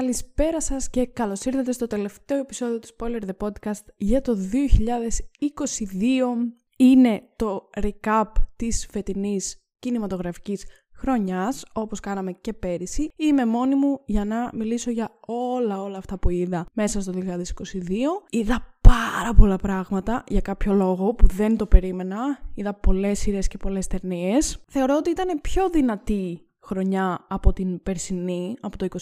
Καλησπέρα σας και καλώς ήρθατε στο τελευταίο επεισόδιο του Spoiler The Podcast για το 2022. Είναι το recap της φετινής κινηματογραφικής χρονιάς, όπως κάναμε και πέρυσι. Είμαι μόνη μου για να μιλήσω για όλα όλα αυτά που είδα μέσα στο 2022. Είδα πάρα πολλά πράγματα για κάποιο λόγο που δεν το περίμενα. Είδα πολλές σειρές και πολλές ταινίες. Θεωρώ ότι ήταν πιο δυνατή χρονιά από την περσινή, από το 21.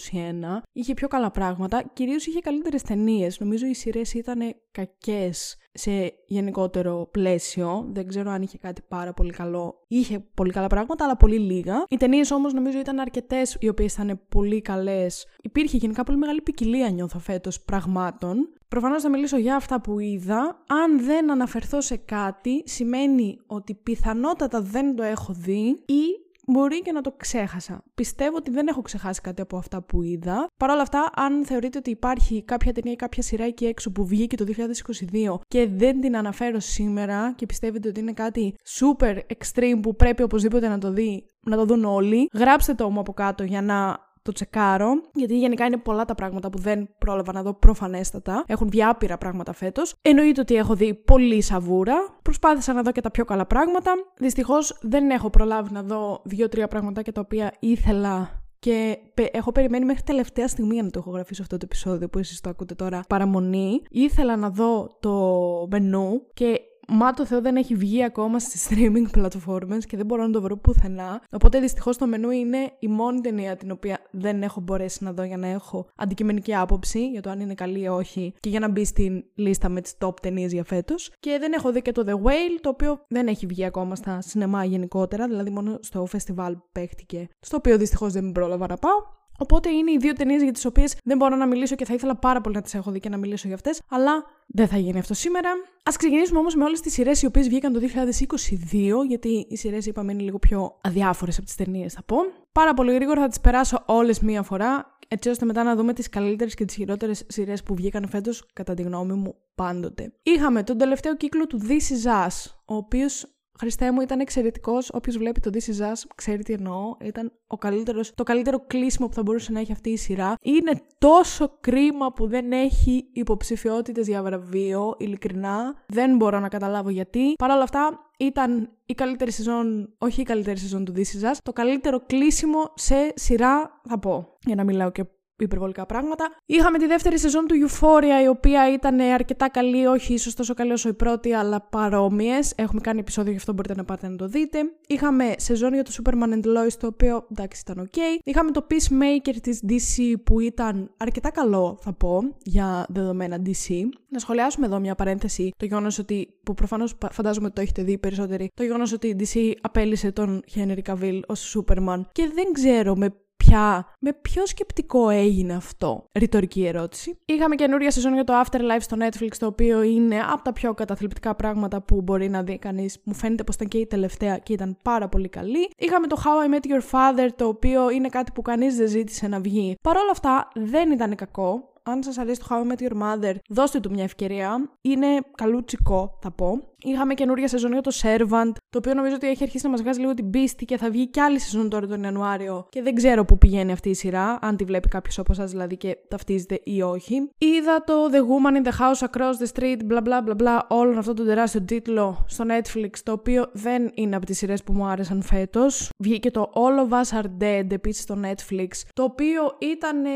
Είχε πιο καλά πράγματα, κυρίως είχε καλύτερες ταινίες. Νομίζω οι σειρές ήταν κακές σε γενικότερο πλαίσιο. Δεν ξέρω αν είχε κάτι πάρα πολύ καλό. Είχε πολύ καλά πράγματα, αλλά πολύ λίγα. Οι ταινίες όμως νομίζω ήταν αρκετές οι οποίες ήταν πολύ καλές. Υπήρχε γενικά πολύ μεγάλη ποικιλία, νιώθω φέτος, πραγμάτων. Προφανώς θα μιλήσω για αυτά που είδα. Αν δεν αναφερθώ σε κάτι, σημαίνει ότι πιθανότατα δεν το έχω δει ή μπορεί και να το ξέχασα. Πιστεύω ότι δεν έχω ξεχάσει κάτι από αυτά που είδα. Παρ' όλα αυτά, αν θεωρείτε ότι υπάρχει κάποια ταινία ή κάποια σειρά εκεί έξω που βγήκε το 2022 και δεν την αναφέρω σήμερα και πιστεύετε ότι είναι κάτι super extreme που πρέπει οπωσδήποτε να το δει, να το δουν όλοι, γράψτε το μου από κάτω για να το τσεκάρω, γιατί γενικά είναι πολλά τα πράγματα που δεν πρόλαβα να δω προφανέστατα. Έχουν βγει άπειρα πράγματα φέτος. Εννοείται ότι έχω δει πολύ σαβούρα. Προσπάθησα να δω και τα πιο καλά πράγματα. Δυστυχώς δεν έχω προλάβει να δω δύο-τρία πραγματάκια τα οποία ήθελα και έχω περιμένει μέχρι τελευταία στιγμή για να το έχω γραφεί αυτό το επεισόδιο που εσείς το ακούτε τώρα παραμονή. Ήθελα να δω το μενού και Μα το Θεό δεν έχει βγει ακόμα στις streaming πλατφόρμες και δεν μπορώ να το βρω πουθενά. Οπότε δυστυχώς το μενού είναι η μόνη ταινία την οποία δεν έχω μπορέσει να δω για να έχω αντικειμενική άποψη για το αν είναι καλή ή όχι και για να μπει στην λίστα με τις top ταινίες για φέτος. Και δεν έχω δει και το The Whale, το οποίο δεν έχει βγει ακόμα στα σινεμά γενικότερα, δηλαδή μόνο στο festival παίχτηκε, στο οποίο δυστυχώς δεν πρόλαβα να πάω. Οπότε είναι οι δύο ταινίες για τις οποίες δεν μπορώ να μιλήσω και θα ήθελα πάρα πολύ να τις έχω δει και να μιλήσω για αυτές, αλλά δεν θα γίνει αυτό σήμερα. Α ξεκινήσουμε όμως με όλες τις σειρές οι οποίες βγήκαν το 2022, γιατί οι σειρές είπαμε είναι λίγο πιο αδιάφορες από τις ταινίες, θα πω. Πάρα πολύ γρήγορα θα τις περάσω όλες μία φορά, έτσι ώστε μετά να δούμε τις καλύτερες και τις χειρότερες σειρές που βγήκαν φέτος, κατά τη γνώμη μου, πάντοτε. Είχαμε τον τελευταίο κύκλο του This Is Us, ο οποίος Χριστέ μου ήταν εξαιρετικός. Όποιος βλέπει το This Is Us ξέρει τι εννοώ. Ήταν ο καλύτερος, το καλύτερο κλείσιμο που θα μπορούσε να έχει αυτή η σειρά. Είναι τόσο κρίμα που δεν έχει υποψηφιότητες για βραβείο. Ειλικρινά. Δεν μπορώ να καταλάβω γιατί. Παρ' όλα αυτά, ήταν η καλύτερη σεζόν, όχι η καλύτερη σεζόν του This Is Us, το καλύτερο κλείσιμο σε σειρά, θα πω. Για να μιλάω και υπερβολικά πράγματα. Είχαμε τη δεύτερη σεζόν του Euphoria, η οποία ήταν αρκετά καλή, όχι ίσως τόσο καλή όσο η πρώτη, αλλά παρόμοιες. Έχουμε κάνει επεισόδιο, γι' αυτό μπορείτε να πάτε να το δείτε. Είχαμε σεζόν για το Superman and Lois, το οποίο εντάξει ήταν ok. Είχαμε το Peacemaker της DC, που ήταν αρκετά καλό, θα πω, για δεδομένα DC. Να σχολιάσουμε εδώ μια παρένθεση το γεγονός ότι, που προφανώς φαντάζομαι ότι το έχετε δει περισσότεροι, το γεγονός ότι η DC απέλησε τον Henry Cavill ως Superman και δεν ξέρω με πια με ποιο σκεπτικό έγινε αυτό; Ρητορική ερώτηση. Είχαμε καινούρια σεζόν για το Afterlife στο Netflix, το οποίο είναι από τα πιο καταθλιπτικά πράγματα που μπορεί να δει κανείς. Μου φαίνεται πως ήταν και η τελευταία και ήταν πάρα πολύ καλή. Είχαμε το How I Met Your Father, το οποίο είναι κάτι που κανείς δεν ζήτησε να βγει. Παρ' όλα αυτά δεν ήταν κακό αν σας αρέσει το How I Met Your Mother, δώστε του μια ευκαιρία. Είναι καλούτσικο, θα πω. Είχαμε καινούρια σεζόν για το Servant, το οποίο νομίζω ότι έχει αρχίσει να μας βγάζει λίγο την πίστη και θα βγει κι άλλη σεζόν τώρα τον Ιανουάριο. Και δεν ξέρω πού πηγαίνει αυτή η σειρά, αν τη βλέπει κάποιος από εσά δηλαδή και ταυτίζεται ή όχι. Είδα το The Woman in the House Across the Street, μπλα μπλα μπλα μπλα, όλο αυτό το τεράστιο τίτλο στο Netflix, το οποίο δεν είναι από τις σειρές που μου άρεσαν φέτος. Βγήκε το All of Us Are Dead επίσης στο Netflix, το οποίο ήταν ε,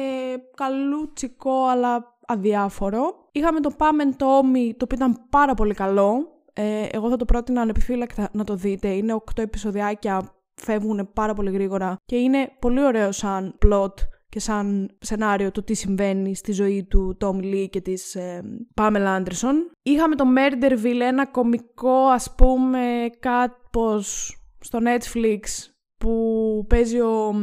καλούτσικο αλλά αδιάφορο. Είχαμε το Pam and Tommy, το οποίο ήταν πάρα πολύ καλό. Ε, εγώ θα το πρότεινα ανεπιφύλακτα να το δείτε. Είναι 8 επεισοδιάκια, φεύγουν πάρα πολύ γρήγορα και είναι πολύ ωραίο σαν plot και σαν σενάριο το τι συμβαίνει στη ζωή του Tommy Lee και της ε, Pamela Anderson. Είχαμε το Murderville, ένα κομικό ας πούμε κάπως στο Netflix που παίζει ο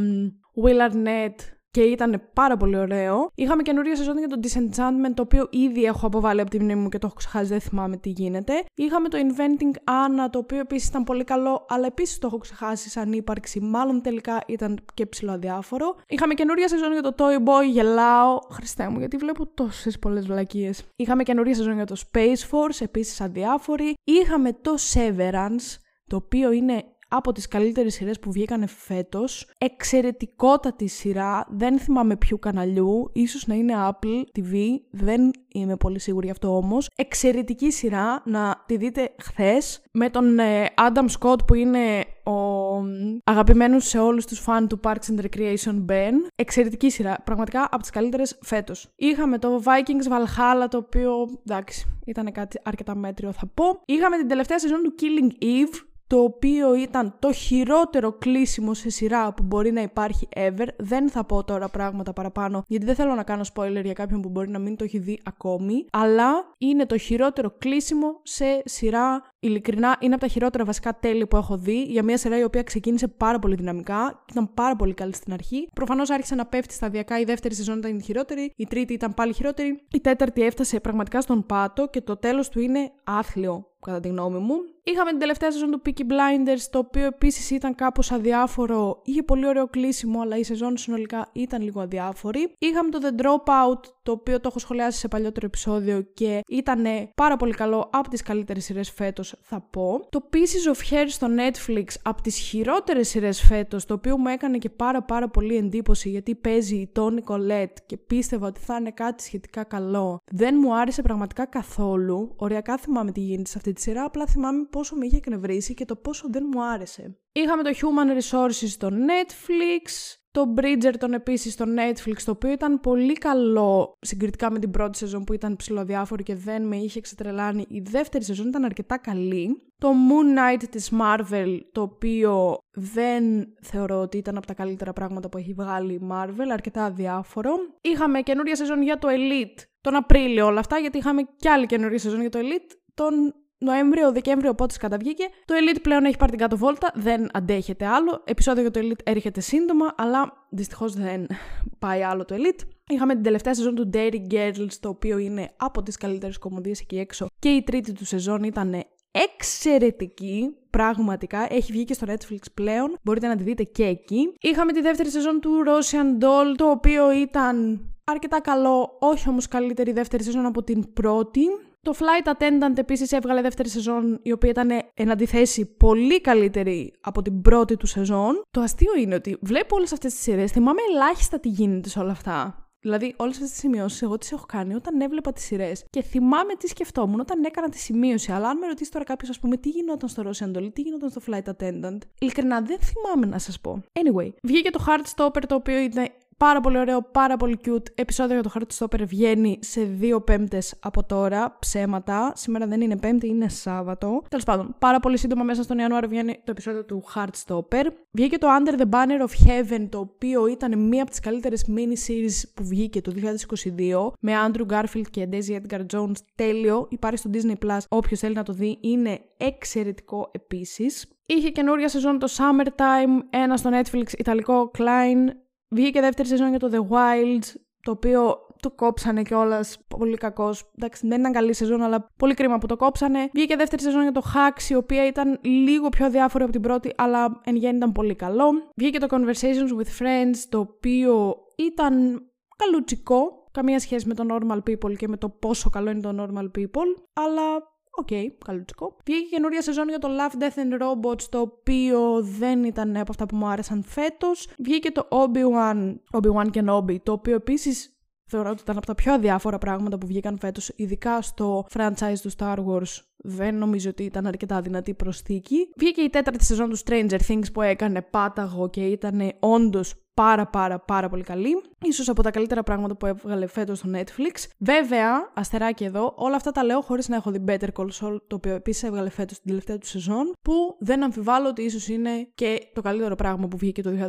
Will Arnett και ήταν πάρα πολύ ωραίο. Είχαμε καινούρια σεζόν για το Disenchantment, το οποίο ήδη έχω αποβάλει από τη μνήμη μου και το έχω ξεχάσει, δεν θυμάμαι τι γίνεται. Είχαμε το Inventing Anna, το οποίο επίσης ήταν πολύ καλό, αλλά επίσης το έχω ξεχάσει σαν ύπαρξη. Μάλλον τελικά ήταν και ψηλό αδιάφορο. Είχαμε καινούρια σεζόν για το Toy Boy, γελάω. Χριστέ μου, γιατί βλέπω τόσες πολλές βλακίες. Είχαμε καινούρια σεζόν για το Space Force, επίσης αδιάφορη. Είχαμε το Severance, το οποίο είναι από τις καλύτερες σειρές που βγήκανε φέτος. Εξαιρετικότατη σειρά, δεν θυμάμαι ποιου καναλιού, ίσως να είναι Apple TV, δεν είμαι πολύ σίγουρη γι' αυτό όμως. Εξαιρετική σειρά, να τη δείτε χθες, με τον ε, Adam Scott που είναι ο αγαπημένος σε όλους τους φαν του Parks and Recreation Ben. Εξαιρετική σειρά, πραγματικά από τις καλύτερες φέτος. Είχαμε το Vikings Valhalla το οποίο, εντάξει, ήταν κάτι αρκετά μέτριο θα πω. Είχαμε την τελευταία σεζόν του Killing Eve το οποίο ήταν το χειρότερο κλείσιμο σε σειρά που μπορεί να υπάρχει ever. Δεν θα πω τώρα πράγματα παραπάνω, γιατί δεν θέλω να κάνω spoiler για κάποιον που μπορεί να μην το έχει δει ακόμη, αλλά είναι το χειρότερο κλείσιμο σε σειρά. Ειλικρινά, είναι από τα χειρότερα βασικά τέλη που έχω δει για μια σειρά η οποία ξεκίνησε πάρα πολύ δυναμικά, ήταν πάρα πολύ καλή στην αρχή. Προφανώς άρχισε να πέφτει σταδιακά, η δεύτερη σεζόν ήταν η χειρότερη, η τρίτη ήταν πάλι χειρότερη, η τέταρτη έφτασε πραγματικά στον πάτο και το τέλος του είναι άθλιο κατά τη γνώμη μου. Είχαμε την τελευταία σεζόν του Peaky Blinders, το οποίο επίσης ήταν κάπως αδιάφορο. Είχε πολύ ωραίο κλείσιμο, αλλά η σεζόν συνολικά ήταν λίγο αδιάφορη. Είχαμε το The Dropout, το οποίο το έχω σχολιάσει σε παλιότερο επεισόδιο και ήταν πάρα πολύ καλό από τις καλύτερες σειρές φέτος, θα πω. Το Pieces of Hair στο Netflix, από τις χειρότερες σειρές φέτος, το οποίο μου έκανε και πάρα πάρα πολύ εντύπωση, γιατί παίζει η Tony Collette και πίστευα ότι θα είναι κάτι σχετικά καλό. Δεν μου άρεσε πραγματικά καθόλου. Οριακά θυμάμαι τι γίνεται σε αυτή τη σειρά, απλά θυμάμαι πόσο με είχε εκνευρίσει και το πόσο δεν μου άρεσε. Είχαμε το Human Resources στο Netflix, το Bridgerton επίσης στο Netflix, το οποίο ήταν πολύ καλό συγκριτικά με την πρώτη σεζόν που ήταν ψηλοδιάφορη και δεν με είχε ξετρελάνει. Η δεύτερη σεζόν ήταν αρκετά καλή. Το Moon Knight της Marvel, το οποίο δεν θεωρώ ότι ήταν από τα καλύτερα πράγματα που έχει βγάλει η Marvel, αρκετά αδιάφορο. Είχαμε καινούρια σεζόν για το Elite τον Απρίλιο όλα αυτά, γιατί είχαμε κι άλλη καινούρια σεζόν για το Elite τον Νοέμβριο, Δεκέμβριο, πότε καταβγήκε. Το Elite πλέον έχει πάρει την κάτω βόλτα, δεν αντέχεται άλλο. Επισόδιο για το Elite έρχεται σύντομα, αλλά δυστυχώς δεν πάει άλλο το Elite. Είχαμε την τελευταία σεζόν του Dairy Girls, το οποίο είναι από τις καλύτερες κομμωδίες εκεί έξω. Και η τρίτη του σεζόν ήταν εξαιρετική. Πραγματικά έχει βγει και στο Netflix πλέον. Μπορείτε να τη δείτε και εκεί. Είχαμε τη δεύτερη σεζόν του Russian Doll, το οποίο ήταν αρκετά καλό, όχι όμως καλύτερη δεύτερη σεζόν από την πρώτη. Το Flight Attendant επίσης έβγαλε δεύτερη σεζόν, η οποία ήταν εν αντιθέσει πολύ καλύτερη από την πρώτη του σεζόν. Το αστείο είναι ότι βλέπω όλες αυτές τις σειρές, θυμάμαι ελάχιστα τι γίνεται σε όλα αυτά. Δηλαδή, όλες αυτές τις σημειώσεις, εγώ τις έχω κάνει όταν έβλεπα τις σειρές και θυμάμαι τι σκεφτόμουν όταν έκανα τη σημείωση. Αλλά αν με ρωτήσει τώρα κάποιος, ας πούμε, τι γινόταν στο Russian Doll, τι γινόταν στο Flight Attendant, ειλικρινά δεν θυμάμαι να σας πω. Anyway, βγήκε το Heartstopper, το οποίο είναι Πάρα πολύ ωραίο, πάρα πολύ cute. Επισόδιο για το Heartstopper βγαίνει σε δύο πέμπτες από τώρα. Ψέματα. Σήμερα δεν είναι Πέμπτη, είναι Σάββατο. Τέλος πάντων, πάρα πολύ σύντομα μέσα στον Ιανουάριο βγαίνει το επεισόδιο του Heartstopper. Βγήκε το Under the Banner of Heaven, το οποίο ήταν μία από τις καλύτερες mini-series που βγήκε το 2022. Με Andrew Garfield και Daisy Edgar Jones. Τέλειο. Υπάρχει στο Disney Plus. Όποιος θέλει να το δει, είναι εξαιρετικό επίσης. Είχε καινούρια σεζόν το Summertime, ένα στο Netflix Ιταλικό Klein, Βγήκε δεύτερη σεζόν για το The Wilds, το οποίο το κόψανε κιόλας. Πολύ κακώς. Εντάξει, δεν ήταν καλή σεζόν, αλλά πολύ κρίμα που το κόψανε. Βγήκε δεύτερη σεζόν για το Hacks, η οποία ήταν λίγο πιο αδιάφορη από την πρώτη, αλλά εν γένει ήταν πολύ καλό. Βγήκε το Conversations with Friends, το οποίο ήταν καλούτσικο. Καμία σχέση με το Normal People και με το πόσο καλό είναι το Normal People, αλλά Ok, okay, καλούτσικο. Βγήκε καινούρια σεζόν για το Love, Death and Robots, το οποίο δεν ήταν από αυτά που μου άρεσαν φέτος. Βγήκε το Obi-Wan, Obi-Wan Kenobi, το οποίο επίσης θεωρώ ότι ήταν από τα πιο αδιάφορα πράγματα που βγήκαν φέτος, ειδικά στο franchise του Star Wars. Δεν νομίζω ότι ήταν αρκετά δυνατή προσθήκη. Βγήκε η τέταρτη σεζόν του Stranger Things που έκανε πάταγο και ήταν όντως πάρα πάρα πάρα πολύ καλή. Ίσως από τα καλύτερα πράγματα που έβγαλε φέτος στο Netflix. Βέβαια, αστεράκι εδώ, όλα αυτά τα λέω χωρίς να έχω δει Better Call Saul, το οποίο επίσης έβγαλε φέτος την τελευταία του σεζόν, που δεν αμφιβάλλω ότι ίσως είναι και το καλύτερο πράγμα που βγήκε το 2022.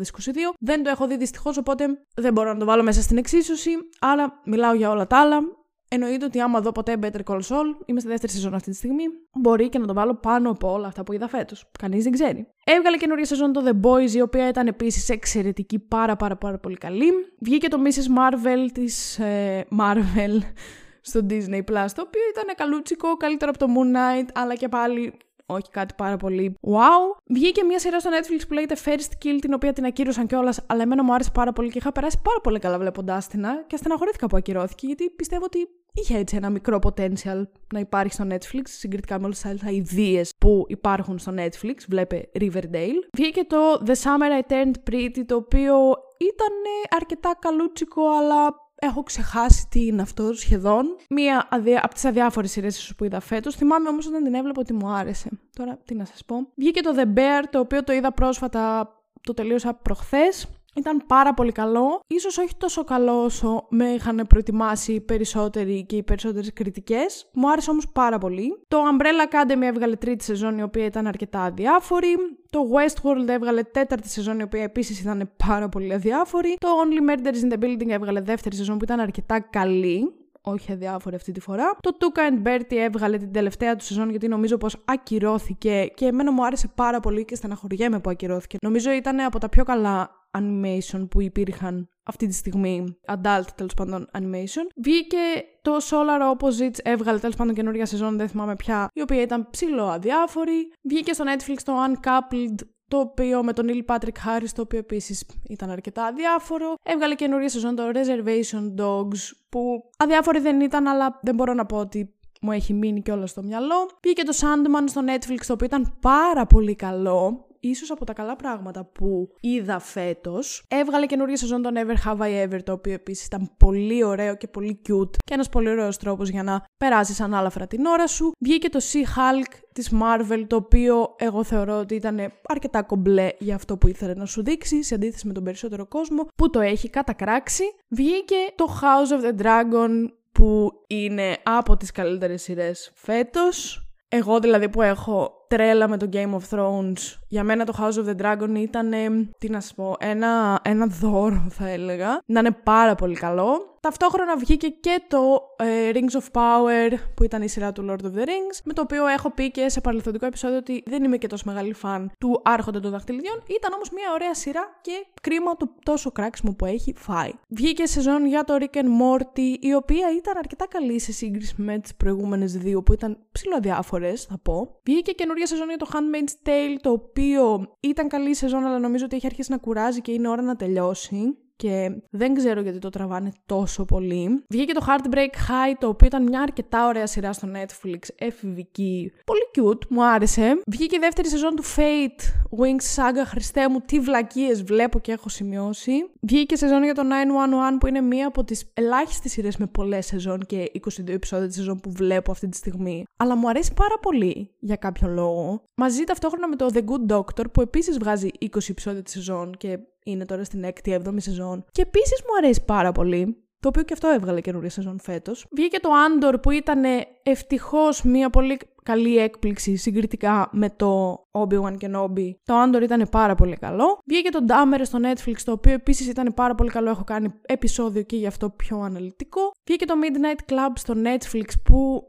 Δεν το έχω δει δυστυχώς, οπότε δεν μπορώ να το βάλω μέσα στην εξίσωση, άρα μιλάω για όλα τα άλλα. Εννοείται ότι άμα δω ποτέ Better Call Saul, είμαι στη δεύτερη σεζόν αυτή τη στιγμή, μπορεί και να το βάλω πάνω από όλα αυτά που είδα φέτος. Κανείς δεν ξέρει. Έβγαλε καινούργια σεζόν το The Boys, η οποία ήταν επίσης εξαιρετική, πάρα πάρα πάρα πολύ καλή. Βγήκε το Mrs. Marvel της ε, Marvel στο Disney Plus, το οποίο ήταν καλούτσικο, καλύτερο από το Moon Knight, αλλά και πάλι όχι κάτι πάρα πολύ wow. Βγήκε μια σειρά στο Netflix που λέγεται First Kill, την οποία την ακύρωσαν κιόλας, αλλά εμένα μου άρεσε πάρα πολύ και είχα περάσει πάρα πολύ καλά βλέποντάς την και στεναχωρήθηκα που ακυρώθηκε, γιατί πιστεύω ότι είχε έτσι ένα μικρό potential να υπάρχει στο Netflix συγκριτικά με όλες τις άλλες ιδέες που υπάρχουν στο Netflix, βλέπε Riverdale. Βγήκε το The Summer I Turned Pretty, το οποίο ήταν αρκετά καλούτσικο, αλλά έχω ξεχάσει τι είναι αυτό σχεδόν. Μία από τις αδιάφορες σειρές που είδα φέτος. Θυμάμαι όμως όταν την έβλεπα ότι μου άρεσε. Τώρα τι να σας πω. Βγήκε το The Bear, το οποίο το είδα πρόσφατα, το τελείωσα προχθές. Ήταν πάρα πολύ καλό, ίσως όχι τόσο καλό όσο με είχαν προετοιμάσει οι περισσότεροι και οι περισσότερες κριτικές. Μου άρεσε όμως πάρα πολύ. Το Umbrella Academy έβγαλε τρίτη σεζόν η οποία ήταν αρκετά αδιάφορη. Το Westworld έβγαλε τέταρτη σεζόν η οποία επίσης ήταν πάρα πολύ αδιάφορη. Το Only Murders in the Building έβγαλε δεύτερη σεζόν που ήταν αρκετά καλή όχι αδιάφορη αυτή τη φορά. Το Tuca and Bertie έβγαλε την τελευταία του σεζόν γιατί νομίζω πως ακυρώθηκε και εμένα μου άρεσε πάρα πολύ και στεναχωριέμαι που ακυρώθηκε. Νομίζω ήταν από τα πιο καλά animation που υπήρχαν αυτή τη στιγμή, adult τέλος πάντων animation. Βγήκε το Solar Opposites, έβγαλε τέλος πάντων καινούργια σεζόν, δεν θυμάμαι πια, η οποία ήταν ψηλό αδιάφορη. Βγήκε στο Netflix το Uncoupled, το οποίο με τον Neil Patrick Harris, το οποίο επίσης ήταν αρκετά αδιάφορο. Έβγαλε καινούργια σεζόν το Reservation Dogs, που αδιάφορη δεν ήταν, αλλά δεν μπορώ να πω ότι μου έχει μείνει κιόλας στο μυαλό. Βγήκε το Sandman στο Netflix, το οποίο ήταν πάρα πολύ καλό ίσως από τα καλά πράγματα που είδα φέτος. Έβγαλε καινούργια σεζόν τον Ever Have I Ever, το οποίο επίσης ήταν πολύ ωραίο και πολύ cute και ένας πολύ ωραίος τρόπος για να περάσεις ανάλαφρα την ώρα σου. Βγήκε το Sea-Hulk της Marvel, το οποίο εγώ θεωρώ ότι ήταν αρκετά κομπλέ για αυτό που ήθελε να σου δείξει, σε αντίθεση με τον περισσότερο κόσμο, που το έχει κατακράξει. Βγήκε το House of the Dragon, που είναι από τις καλύτερες σειρές φέτος. Εγώ δηλαδή που έχω τρέλα με το Game of Thrones. Για μένα το House of the Dragon ήταν, τι να σου πω, ένα, ένα δώρο θα έλεγα. Να είναι πάρα πολύ καλό. Ταυτόχρονα βγήκε και το ε, Rings of Power, που ήταν η σειρά του Lord of the Rings, με το οποίο έχω πει και σε παρελθοντικό επεισόδιο ότι δεν είμαι και τόσο μεγάλη φαν του Άρχοντα των Δαχτυλιδιών. Ήταν όμως μια ωραία σειρά και κρίμα το τόσο κράξιμο που έχει φάει. Βγήκε σεζόν για το Rick and Morty, η οποία ήταν αρκετά καλή σε σύγκριση με τις προηγούμενες δύο, που ήταν ψηλοδιάφορες, θα πω. Βγήκε καινούργια σεζόν για το Handmaid's Tale, το οποίο ήταν καλή σεζόν, αλλά νομίζω ότι έχει αρχίσει να κουράζει και είναι ώρα να τελειώσει και δεν ξέρω γιατί το τραβάνε τόσο πολύ. Βγήκε το Heartbreak High, το οποίο ήταν μια αρκετά ωραία σειρά στο Netflix, εφηβική. Πολύ cute, μου άρεσε. Βγήκε η δεύτερη σεζόν του Fate, Wings Saga, Χριστέ μου, τι βλακίες βλέπω και έχω σημειώσει. Βγήκε σεζόν για το 911, που είναι μία από τις ελάχιστες σειρές με πολλές σεζόν και 22 επεισόδια της σεζόν που βλέπω αυτή τη στιγμή. Αλλά μου αρέσει πάρα πολύ για κάποιο λόγο. Μαζί ταυτόχρονα με το The Good Doctor, που επίσης βγάζει 20 επεισόδια της σεζόν και είναι τώρα στην 6η, 7η σεζόν. Και επίσης μου αρέσει πάρα πολύ. Το οποίο και αυτό έβγαλε καινούργια σεζόν φέτος. Βγήκε το Andor που ήταν ευτυχώς μια πολύ καλή έκπληξη συγκριτικά με το Obi-Wan Kenobi. Το Andor ήταν πάρα πολύ καλό. Βγήκε το Dahmer στο Netflix, το οποίο επίσης ήταν πάρα πολύ καλό. Έχω κάνει επεισόδιο και γι' αυτό πιο αναλυτικό. Βγήκε το Midnight Club στο Netflix που.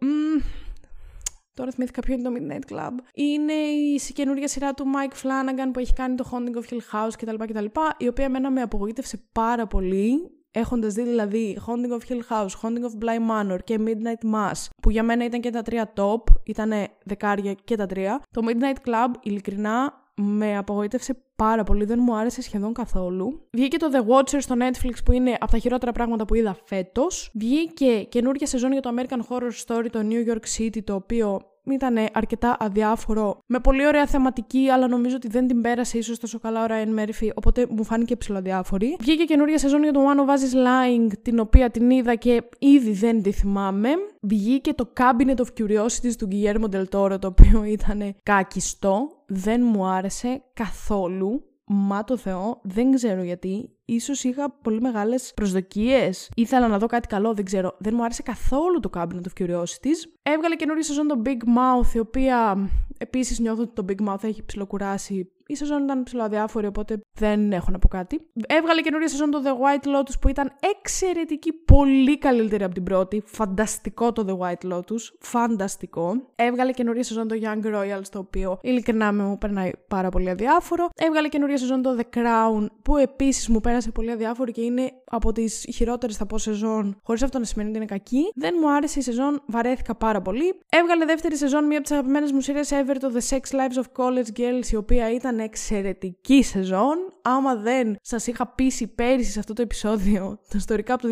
Τώρα θυμήθηκα ποιο είναι το Midnight Club. Είναι η καινούργια σειρά του Mike Flanagan που έχει κάνει το Haunting of Hill House κτλ. κτλ η οποία εμένα με απογοήτευσε πάρα πολύ. Έχοντας δει δηλαδή Haunting of Hill House, Haunting of Bly Manor και Midnight Mass, που για μένα ήταν και τα τρία top, ήταν δεκάρια και τα τρία. Το Midnight Club, ειλικρινά, με απογοήτευσε πάρα πολύ, δεν μου άρεσε σχεδόν καθόλου. Βγήκε το The Watcher στο Netflix που είναι από τα χειρότερα πράγματα που είδα φέτος. Βγήκε καινούργια σεζόν για το American Horror Story, το New York City, το οποίο ήταν αρκετά αδιάφορο, με πολύ ωραία θεματική, αλλά νομίζω ότι δεν την πέρασε ίσως τόσο καλά ο Ryan Murphy, οπότε μου φάνηκε ψηλοδιάφορη. Βγήκε καινούργια σεζόν για το One of Us is Lying, την οποία την είδα και ήδη δεν τη θυμάμαι. Βγήκε το Cabinet of Curiosities του Guillermo del Toro, το οποίο ήταν κάκιστο. Δεν μου άρεσε καθόλου. Μα το Θεό, δεν ξέρω γιατί. Ίσως είχα πολύ μεγάλες προσδοκίες. Ήθελα να δω κάτι καλό, δεν ξέρω. Δεν μου άρεσε καθόλου το Cabinet of Curiosities. Έβγαλε καινούργια σεζόν το Big Mouth, η οποία επίσης νιώθω ότι το Big Mouth έχει ψηλοκουράσει η σεζόν ήταν ψηλοαδιάφορη, οπότε δεν έχω να πω κάτι. Έβγαλε καινούργια σεζόν το The White Lotus που ήταν εξαιρετική, πολύ καλύτερη από την πρώτη. Φανταστικό το The White Lotus. Φανταστικό. Έβγαλε καινούργια σεζόν το Young Royals, το οποίο ειλικρινά με μου περνάει πάρα πολύ αδιάφορο. Έβγαλε καινούργια σεζόν το The Crown, που επίσης μου πέρασε σε πολύ αδιάφορη και είναι από τις χειρότερες θα πω σεζόν, χωρίς αυτό να σημαίνει ότι είναι κακή. Δεν μου άρεσε η σεζόν, βαρέθηκα πάρα πολύ. Έβγαλε δεύτερη σεζόν μία από τις αγαπημένες μου σειρές ever, το The Sex Lives of College Girls, η οποία ήταν εξαιρετική σεζόν. Άμα δεν σας είχα πείσει πέρυσι σε αυτό το επεισόδιο, το ιστορικά από το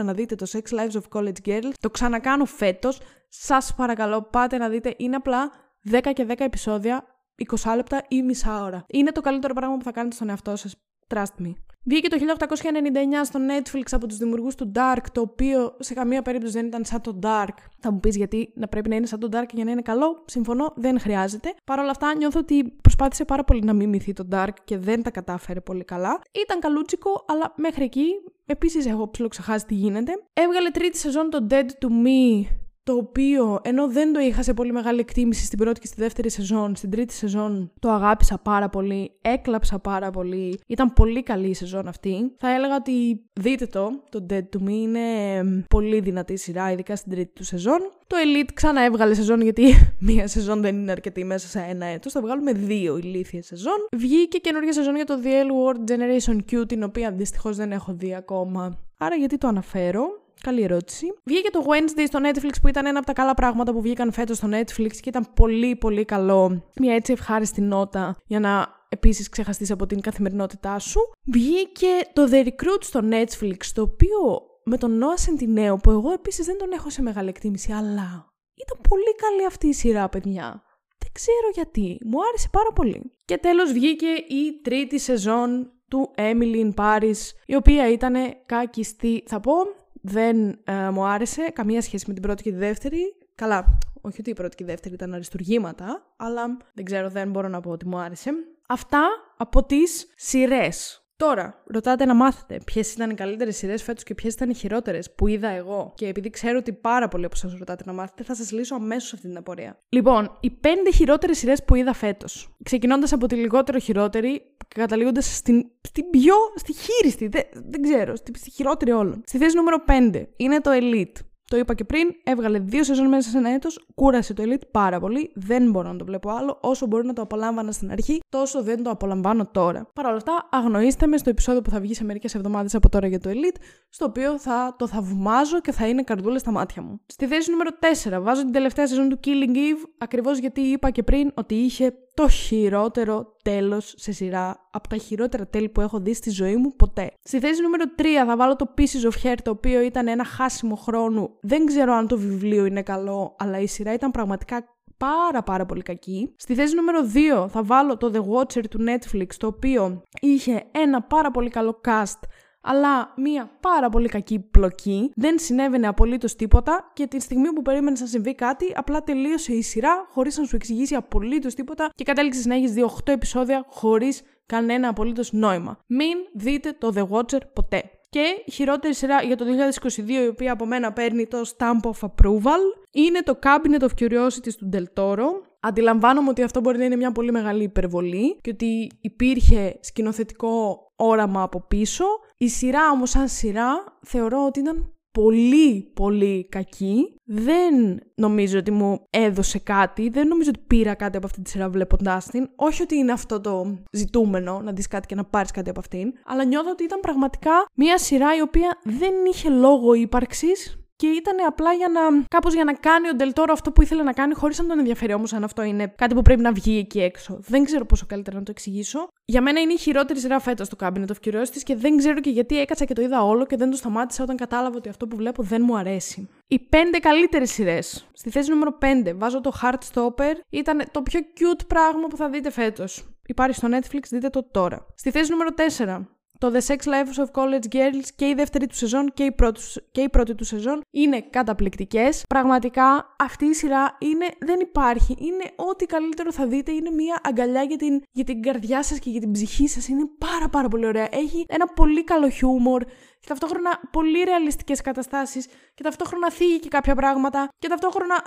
2021, να δείτε το Sex Lives of College Girls, το ξανακάνω φέτος. Σας παρακαλώ, πάτε να δείτε. Είναι απλά 10 και 10 επεισόδια 20 λεπτά ή μισά ώρα. Είναι το καλύτερο πράγμα που θα κάνετε στον εαυτό σας. Trust me. Βγήκε το 1899 στο Netflix από τους δημιουργούς του Dark, το οποίο σε καμία περίπτωση δεν ήταν σαν το Dark. Θα μου πεις γιατί να πρέπει να είναι σαν το Dark για να είναι καλό. Συμφωνώ, δεν χρειάζεται. Παρ' όλα αυτά νιώθω ότι προσπάθησε πάρα πολύ να μιμηθεί το Dark και δεν τα κατάφερε πολύ καλά. Ήταν καλούτσικο, αλλά μέχρι εκεί επίσης έχω ψιλοξεχάσει τι γίνεται. Έβγαλε τρίτη σεζόν το Dead to Me το οποίο ενώ δεν το είχα σε πολύ μεγάλη εκτίμηση στην πρώτη και στη δεύτερη σεζόν, στην τρίτη σεζόν το αγάπησα πάρα πολύ, έκλαψα πάρα πολύ, ήταν πολύ καλή η σεζόν αυτή. Θα έλεγα ότι δείτε το, το Dead to Me είναι πολύ δυνατή σειρά, ειδικά στην τρίτη του σεζόν. Το Elite ξανά έβγαλε σεζόν γιατί μία σεζόν δεν είναι αρκετή μέσα σε ένα έτος, θα βγάλουμε δύο ηλίθιες σεζόν. Βγήκε καινούργια σεζόν για το The L World Generation Q, την οποία δυστυχώς δεν έχω δει ακόμα. Άρα γιατί το αναφέρω; Καλή ερώτηση. Βγήκε το Wednesday στο Netflix που ήταν ένα από τα καλά πράγματα που βγήκαν φέτος στο Netflix και ήταν πολύ πολύ καλό. Μια έτσι ευχάριστη νότα για να επίσης ξεχαστείς από την καθημερινότητά σου. Βγήκε το The Recruit στο Netflix το οποίο με τον Noah Centineo που εγώ επίσης δεν τον έχω σε μεγάλη εκτίμηση αλλά ήταν πολύ καλή αυτή η σειρά παιδιά. Δεν ξέρω γιατί. Μου άρεσε πάρα πολύ. Και τέλος βγήκε η τρίτη σεζόν του Emily in Paris, η οποία ήταν κακιστή, θα πω δεν ε, μου άρεσε, καμία σχέση με την πρώτη και τη δεύτερη. Καλά, όχι ότι η πρώτη και η δεύτερη ήταν αριστουργήματα, αλλά δεν ξέρω, δεν μπορώ να πω ότι μου άρεσε. Αυτά από τις σειρές. Τώρα, ρωτάτε να μάθετε ποιες ήταν οι καλύτερες σειρές φέτος και ποιες ήταν οι χειρότερες που είδα εγώ. Και επειδή ξέρω ότι πάρα πολλοί από εσάς ρωτάτε να μάθετε, θα σας λύσω αμέσως αυτή την απορία. Λοιπόν, οι πέντε χειρότερες σειρές που είδα φέτος. Ξεκινώντας από τη λιγότερο χειρότερη, και καταλήγοντας στην, στην πιο. στη χείριστη, δεν, δεν ξέρω, στη, στη χειρότερη όλων. Στη θέση νούμερο 5 είναι το Elite. Το είπα και πριν, έβγαλε δύο σεζόν μέσα σε ένα έτος, κούρασε το Elite πάρα πολύ. Δεν μπορώ να το βλέπω άλλο. Όσο μπορεί να το απολάμβανα στην αρχή, τόσο δεν το απολαμβάνω τώρα. Παρ' όλα αυτά, αγνοήστε με στο επεισόδιο που θα βγει σε μερικές εβδομάδες από τώρα για το Elite, στο οποίο θα το θαυμάζω και θα είναι καρδούλες στα μάτια μου. Στη θέση νούμερο 4, βάζω την τελευταία σεζόν του Killing Eve, ακριβώς γιατί είπα και πριν ότι είχε το χειρότερο τέλος σε σειρά από τα χειρότερα τέλη που έχω δει στη ζωή μου ποτέ. Στη θέση νούμερο 3 θα βάλω το Pieces of Hair το οποίο ήταν ένα χάσιμο χρόνου. Δεν ξέρω αν το βιβλίο είναι καλό αλλά η σειρά ήταν πραγματικά πάρα πάρα πολύ κακή. Στη θέση νούμερο 2 θα βάλω το The Watcher του Netflix το οποίο είχε ένα πάρα πολύ καλό cast αλλά μία πάρα πολύ κακή πλοκή. Δεν συνέβαινε απολύτως τίποτα και τη στιγμή που περίμενες να συμβεί κάτι, απλά τελείωσε η σειρά χωρίς να σου εξηγήσει απολύτως τίποτα και κατέληξε να έχεις δει 8 επεισόδια χωρίς κανένα απολύτως νόημα. Μην δείτε το The Watcher ποτέ. Και χειρότερη σειρά για το 2022, η οποία από μένα παίρνει το Stamp of Approval, είναι το Cabinet of Curiosities του Del Toro. Αντιλαμβάνομαι ότι αυτό μπορεί να είναι μια πολύ μεγάλη υπερβολή και ότι υπήρχε σκηνοθετικό όραμα από πίσω. Η σειρά όμως σαν σειρά θεωρώ ότι ήταν πολύ πολύ κακή. Δεν νομίζω ότι μου έδωσε κάτι, δεν νομίζω ότι πήρα κάτι από αυτή τη σειρά βλέποντάς την. Όχι ότι είναι αυτό το ζητούμενο, να δεις κάτι και να πάρεις κάτι από αυτήν, αλλά νιώθω ότι ήταν πραγματικά μια σειρά η οποία δεν είχε λόγο ύπαρξης και ήταν απλά για να. κάπως για να κάνει ο Ντελτόρο αυτό που ήθελε να κάνει, χωρίς να τον ενδιαφέρει όμως αν αυτό είναι κάτι που πρέπει να βγει εκεί έξω. Δεν ξέρω πόσο καλύτερα να το εξηγήσω. Για μένα είναι η χειρότερη σειρά φέτος το Cabinet of Curiosities και δεν ξέρω και γιατί έκατσα και το είδα όλο και δεν το σταμάτησα όταν κατάλαβα ότι αυτό που βλέπω δεν μου αρέσει. Οι πέντε καλύτερες σειρές. Στη θέση νούμερο 5 βάζω το Heartstopper. Ήταν το πιο cute πράγμα που θα δείτε φέτος. Υπάρχει στο Netflix, δείτε το τώρα. Στη θέση νούμερο 4 το The Sex Lives of College Girls και η δεύτερη του σεζόν και η πρώτη, και η πρώτη του σεζόν είναι καταπληκτικές. Πραγματικά αυτή η σειρά είναι, δεν υπάρχει. Είναι ό,τι καλύτερο θα δείτε. Είναι μια αγκαλιά για την, για την καρδιά σας και για την ψυχή σας. Είναι πάρα πάρα πολύ ωραία. Έχει ένα πολύ καλό χιούμορ και ταυτόχρονα πολύ ρεαλιστικές καταστάσεις και ταυτόχρονα θίγει και κάποια πράγματα και ταυτόχρονα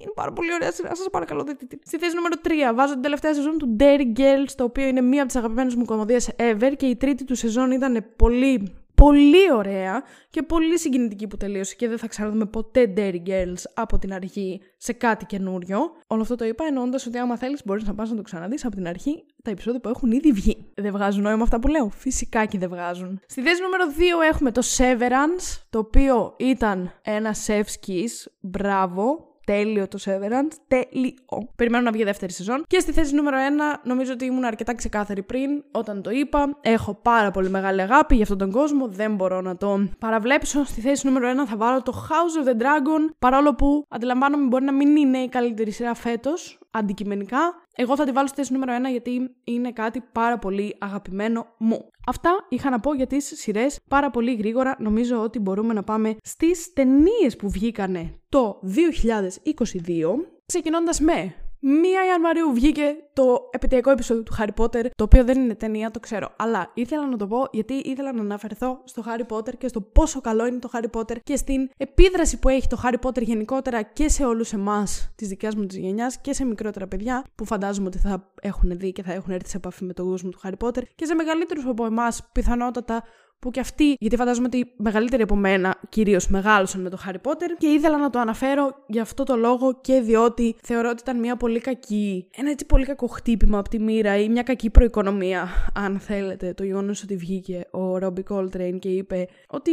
είναι πάρα πολύ ωραία σειρά. Σας παρακαλώ, δείτε την. Στη θέση νούμερο 3 βάζω την τελευταία σεζόν του Dairy Girls, το οποίο είναι μία από τις αγαπημένες μου κομμωδίες ever και η τρίτη του σεζόν ήταν πολύ πολύ ωραία και πολύ συγκινητική που τελείωσε και δεν θα ξαναδούμε ποτέ Dairy Girls από την αρχή σε κάτι καινούριο. Όλο αυτό το είπα εννοώντας ότι άμα θέλεις μπορείς να πας να το ξαναδείς από την αρχή τα επεισόδια που έχουν ήδη βγει. Δεν βγάζουν νόημα αυτά που λέω. Φυσικά και δεν βγάζουν. Στη θέση νούμερο 2 έχουμε το Severance, το οποίο ήταν ένα chef's kiss. Μπράβο, τέλειο το Severance. Τέλειο. Περιμένω να βγει δεύτερη σεζόν. Και στη θέση νούμερο 1, νομίζω ότι ήμουν αρκετά ξεκάθαρη πριν όταν το είπα. Έχω πάρα πολύ μεγάλη αγάπη για αυτόν τον κόσμο. Δεν μπορώ να τον παραβλέψω. Στη θέση νούμερο 1 θα βάλω το House of the Dragon. Παρόλο που αντιλαμβάνομαι μπορεί να μην είναι η καλύτερη σειρά φέτος αντικειμενικά. Εγώ θα τη βάλω στη θέση νούμερο 1 γιατί είναι κάτι πάρα πολύ αγαπημένο μου. Αυτά είχα να πω για τις σειρές πάρα πολύ γρήγορα. Νομίζω ότι μπορούμε να πάμε στις ταινίες που βγήκανε το 2022. Ξεκινώντας με Μία Ιανουαρίου βγήκε το επαιτειακό επεισόδιο του Harry Potter, το οποίο δεν είναι ταινία, το ξέρω. Αλλά ήθελα να το πω γιατί ήθελα να αναφερθώ στο Harry Potter και στο πόσο καλό είναι το Harry Potter και στην επίδραση που έχει το Harry Potter γενικότερα και σε όλους εμάς της δικιάς μου της γενιάς και σε μικρότερα παιδιά που φαντάζομαι ότι θα έχουν δει και θα έχουν έρθει σε επαφή με τον κόσμο του Harry Potter και σε μεγαλύτερους από εμάς πιθανότατα που και αυτοί, γιατί φαντάζομαι ότι μεγαλύτεροι από μένα κυρίως μεγάλωσαν με το Harry Potter και ήθελα να το αναφέρω για αυτό το λόγο και διότι θεωρώ ότι ήταν μια πολύ κακή, ένα έτσι πολύ κακό χτύπημα από τη μοίρα ή μια κακή προοικονομία, αν θέλετε, το γεγονός ότι βγήκε ο Ρόμπι Coltrane και είπε ότι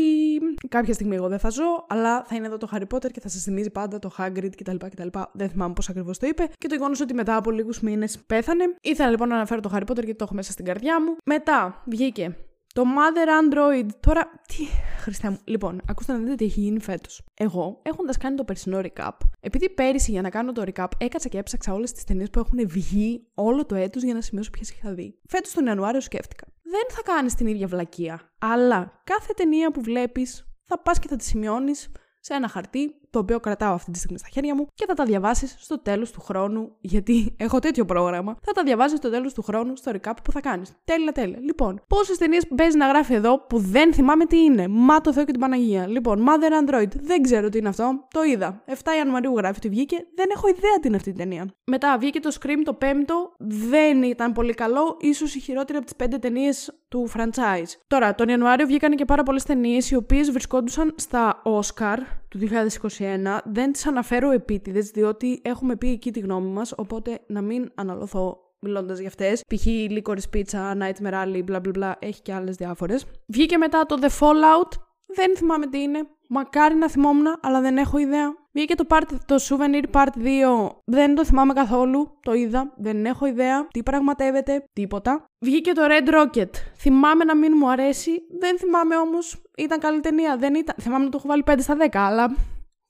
κάποια στιγμή εγώ δεν θα ζω, αλλά θα είναι εδώ το Harry Potter και θα σας θυμίζει πάντα το Hagrid κτλ. κτλ. Δεν θυμάμαι πώς ακριβώς το είπε. Και το γεγονός ότι μετά από λίγους μήνες πέθανε. Ήθελα λοιπόν να αναφέρω το Harry Potter γιατί το έχω μέσα στην καρδιά μου. Μετά βγήκε το Mother Android. Τώρα, τι. Χριστέ μου. Λοιπόν, ακούστε να δείτε τι έχει γίνει φέτος. Εγώ, έχοντας κάνει το περσινό recap, επειδή πέρυσι για να κάνω το recap έκατσα και έψαξα όλες τις ταινίες που έχουν βγει όλο το έτος για να σημειώσω ποιες είχα δει. Φέτος τον Ιανουάριο σκέφτηκα. Δεν θα κάνεις την ίδια βλακεία. Αλλά κάθε ταινία που βλέπεις θα πας και θα τη σημειώνεις σε ένα χαρτί το οποίο κρατάω αυτή τη στιγμή στα χέρια μου και θα τα διαβάσεις στο τέλος του χρόνου, γιατί έχω τέτοιο πρόγραμμα. Θα τα διαβάσεις στο τέλος του χρόνου στο recap που θα κάνεις. Τέλεια, τέλεια. Λοιπόν, πόσες ταινίες παίζει να γράφει εδώ που δεν θυμάμαι τι είναι. Μα το Θεό και την Παναγία. Λοιπόν, Mother Android. Δεν ξέρω τι είναι αυτό. Το είδα. 7 Ιανουαρίου γράφει ότι βγήκε. Δεν έχω ιδέα τι είναι αυτή η ταινία. Μετά βγήκε το Scream το πέμπτο. Δεν ήταν πολύ καλό. σω η χειρότερη από τις 5 ταινίες του franchise. Τώρα, τον Ιανουάριο βγήκαν και πάρα πολλές ταινίες οι οποίες βρισκόντουσαν στα Oscar του 2021. Δεν τις αναφέρω επίτηδες διότι έχουμε πει εκεί τη γνώμη μας, οπότε να μην αναλωθώ μιλώντας για αυτές. Π.χ. Licorice Pizza, Nightmare Alley, bla bla bla, έχει και άλλες διάφορες. Βγήκε μετά το The Fallout. Δεν θυμάμαι τι είναι. Μακάρι να θυμόμουν, αλλά δεν έχω ιδέα. Βγήκε το, part, το Souvenir Part 2. Δεν το θυμάμαι καθόλου. Το είδα. Δεν έχω ιδέα. Τι πραγματεύεται. Τίποτα. Βγήκε το Red Rocket. Θυμάμαι να μην μου αρέσει. Δεν θυμάμαι όμως. Ήταν καλή ταινία. Δεν ήταν. Θυμάμαι να το έχω βάλει 5 στα 10, αλλά.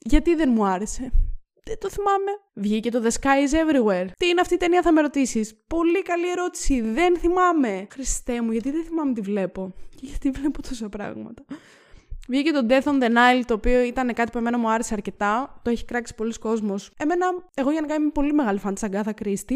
Γιατί δεν μου άρεσε. Δεν το θυμάμαι. Βγήκε το The Sky is Everywhere. Τι είναι αυτή η ταινία, θα με ρωτήσεις; Πολύ καλή ερώτηση. Δεν θυμάμαι. Χριστέ μου, γιατί δεν θυμάμαι τι βλέπω; Και γιατί βλέπω τόσα πράγματα; Βγήκε το Death on the Nile, το οποίο ήταν κάτι που εμένα μου άρεσε αρκετά. Το έχει κράξει πολλοί κόσμος. Εμένα, εγώ για να είμαι πολύ μεγάλη φαν της Αγκάθα Κρίστη.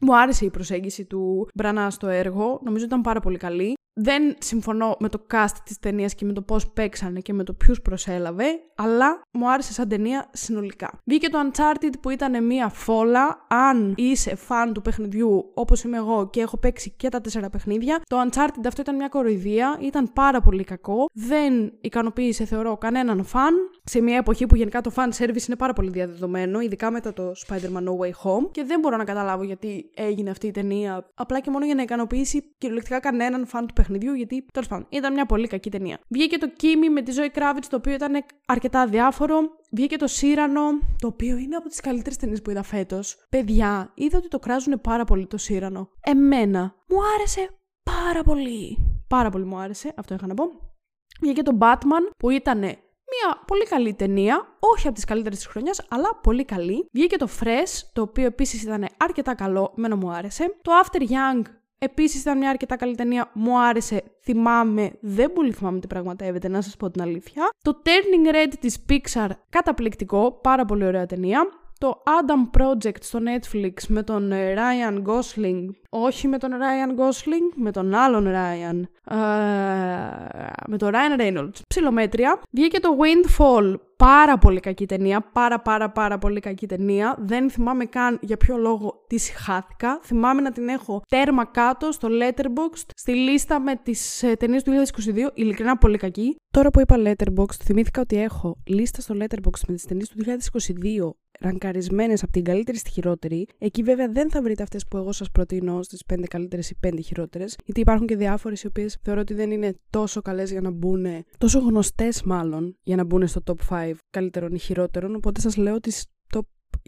Μου άρεσε η προσέγγιση του Μπρανά στο έργο. Νομίζω ήταν πάρα πολύ καλή. Δεν συμφωνώ με το cast της ταινίας και με το πώς παίξανε και με το ποιους προσέλαβε, αλλά μου άρεσε σαν ταινία συνολικά. Βγήκε το Uncharted που ήταν μια φόλα. Αν είσαι φαν του παιχνιδιού όπως είμαι εγώ και έχω παίξει και τα τέσσερα παιχνίδια, το Uncharted αυτό ήταν μια κοροϊδία, ήταν πάρα πολύ κακό. Δεν ικανοποίησε θεωρώ κανέναν φαν σε μια εποχή που γενικά το fan service είναι πάρα πολύ διαδεδομένο, ειδικά μετά το Spider-Man No Way Home και δεν μπορώ να καταλάβω γιατί έγινε αυτή η ταινία απλά και μόνο για να ικανοποιήσει κυριολεκτικά κανέναν φαν του παιχνιδιού, γιατί τέλος πάντων ήταν μια πολύ κακή ταινία. Βγήκε το Kimi με τη ζωή Kravitz, το οποίο ήταν αρκετά διάφορο. Βγήκε το Σύρανο, το οποίο είναι από τις καλύτερες ταινίες που είδα φέτος. Παιδιά, είδα ότι το κράζουν πάρα πολύ το Σύρανο. Εμένα μου άρεσε πάρα πολύ. Πάρα πολύ μου άρεσε, αυτό είχα να πω. Βγήκε το Batman, που ήταν μια πολύ καλή ταινία, όχι από τις καλύτερες της χρονιάς, αλλά πολύ καλή. Βγήκε το Fresh, το οποίο επίσης ήταν αρκετά καλό, εμένα μου άρεσε. Το After Young Επίσης ήταν μια αρκετά καλή ταινία. Μου άρεσε. Θυμάμαι. Δεν πολύ θυμάμαι τι πραγματεύεται, να σας πω την αλήθεια. Το Turning Red της Pixar. Καταπληκτικό. Πάρα πολύ ωραία ταινία. Το Adam Project στο Netflix με τον ε, Ryan Gosling. Όχι με τον Ryan Gosling, με τον άλλον Ryan. Ε, με τον Ryan Reynolds. Ψιλομέτρια. Βγήκε το Windfall. Πάρα πολύ κακή ταινία. Πάρα πάρα πάρα πολύ κακή ταινία. Δεν θυμάμαι καν για ποιο λόγο της χάθηκα. Θυμάμαι να την έχω τέρμα κάτω στο Letterboxd στη λίστα με τις ε, ταινίες του 2022. Ειλικρινά πολύ κακή. Τώρα που είπα Letterboxd, θυμήθηκα ότι έχω λίστα στο Letterboxd με τις ταινίες του 2022 ραγκαρισμένες από την καλύτερη στη χειρότερη. Εκεί βέβαια δεν θα βρείτε αυτές που εγώ σας προτείνω στις 5 καλύτερες ή 5 χειρότερες, γιατί υπάρχουν και διάφορες οι οποίες θεωρώ ότι δεν είναι τόσο καλές για να μπουν, τόσο γνωστές μάλλον, για να μπουν στο top 5 καλύτερων ή χειρότερων. Οπότε σας λέω τι top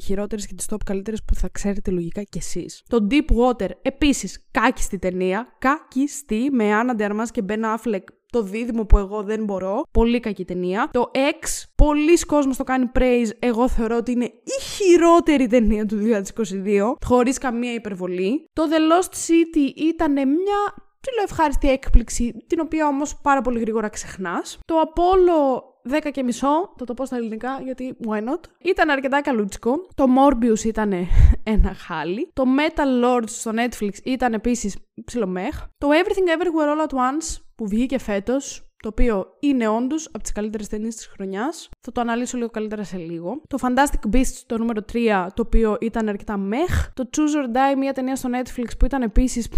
χειρότερες και τις top καλύτερες που θα ξέρετε λογικά κι εσείς. Το Deep Water, επίσης κάκιστη ταινία, κάκιστη με Άννα Ντεαρμά και Ben Affleck το δίδυμο που εγώ δεν μπορώ. Πολύ κακή ταινία. Το X, πολλοί κόσμος το κάνει praise. Εγώ θεωρώ ότι είναι η χειρότερη ταινία του 2022, χωρίς καμία υπερβολή. Το The Lost City ήταν μια ψηλό ευχάριστη έκπληξη, την οποία όμως πάρα πολύ γρήγορα ξεχνάς. Το Apollo 10 και μισό, το το πω στα ελληνικά γιατί why not. Ήταν αρκετά καλούτσικο. Το Morbius ήταν ένα χάλι. Το Metal Lords στο Netflix ήταν επίσης ψιλομέχ. Το Everything Everywhere All At Once που βγήκε φέτος, το οποίο είναι όντως από τις καλύτερες ταινίες της χρονιάς. Θα το αναλύσω λίγο καλύτερα σε λίγο. Το Fantastic Beasts, το νούμερο 3, το οποίο ήταν αρκετά μεχ. Το Choose or Die, μια ταινία στο Netflix που ήταν επίσης.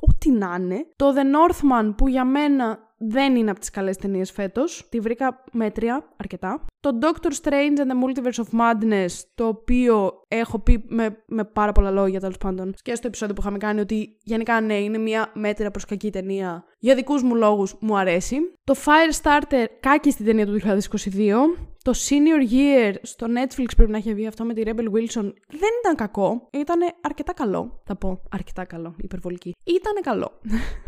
Ό,τι να είναι. Το The Northman, που για μένα δεν είναι από τις καλές ταινίες φέτος. Τη βρήκα μέτρια αρκετά. Το Doctor Strange and the Multiverse of Madness, το οποίο έχω πει με, με πάρα πολλά λόγια τέλος πάντων και στο επεισόδιο που είχαμε κάνει ότι γενικά ναι, είναι μια μέτρια προς κακή ταινία. Για δικούς μου λόγους μου αρέσει. Το Firestarter, κάκι στην ταινία του 2022. Το Senior Year στο Netflix πρέπει να έχει βγει αυτό με τη Rebel Wilson. Δεν ήταν κακό. Ήταν αρκετά καλό. Θα πω αρκετά καλό. Υπερβολική. Ήταν καλό.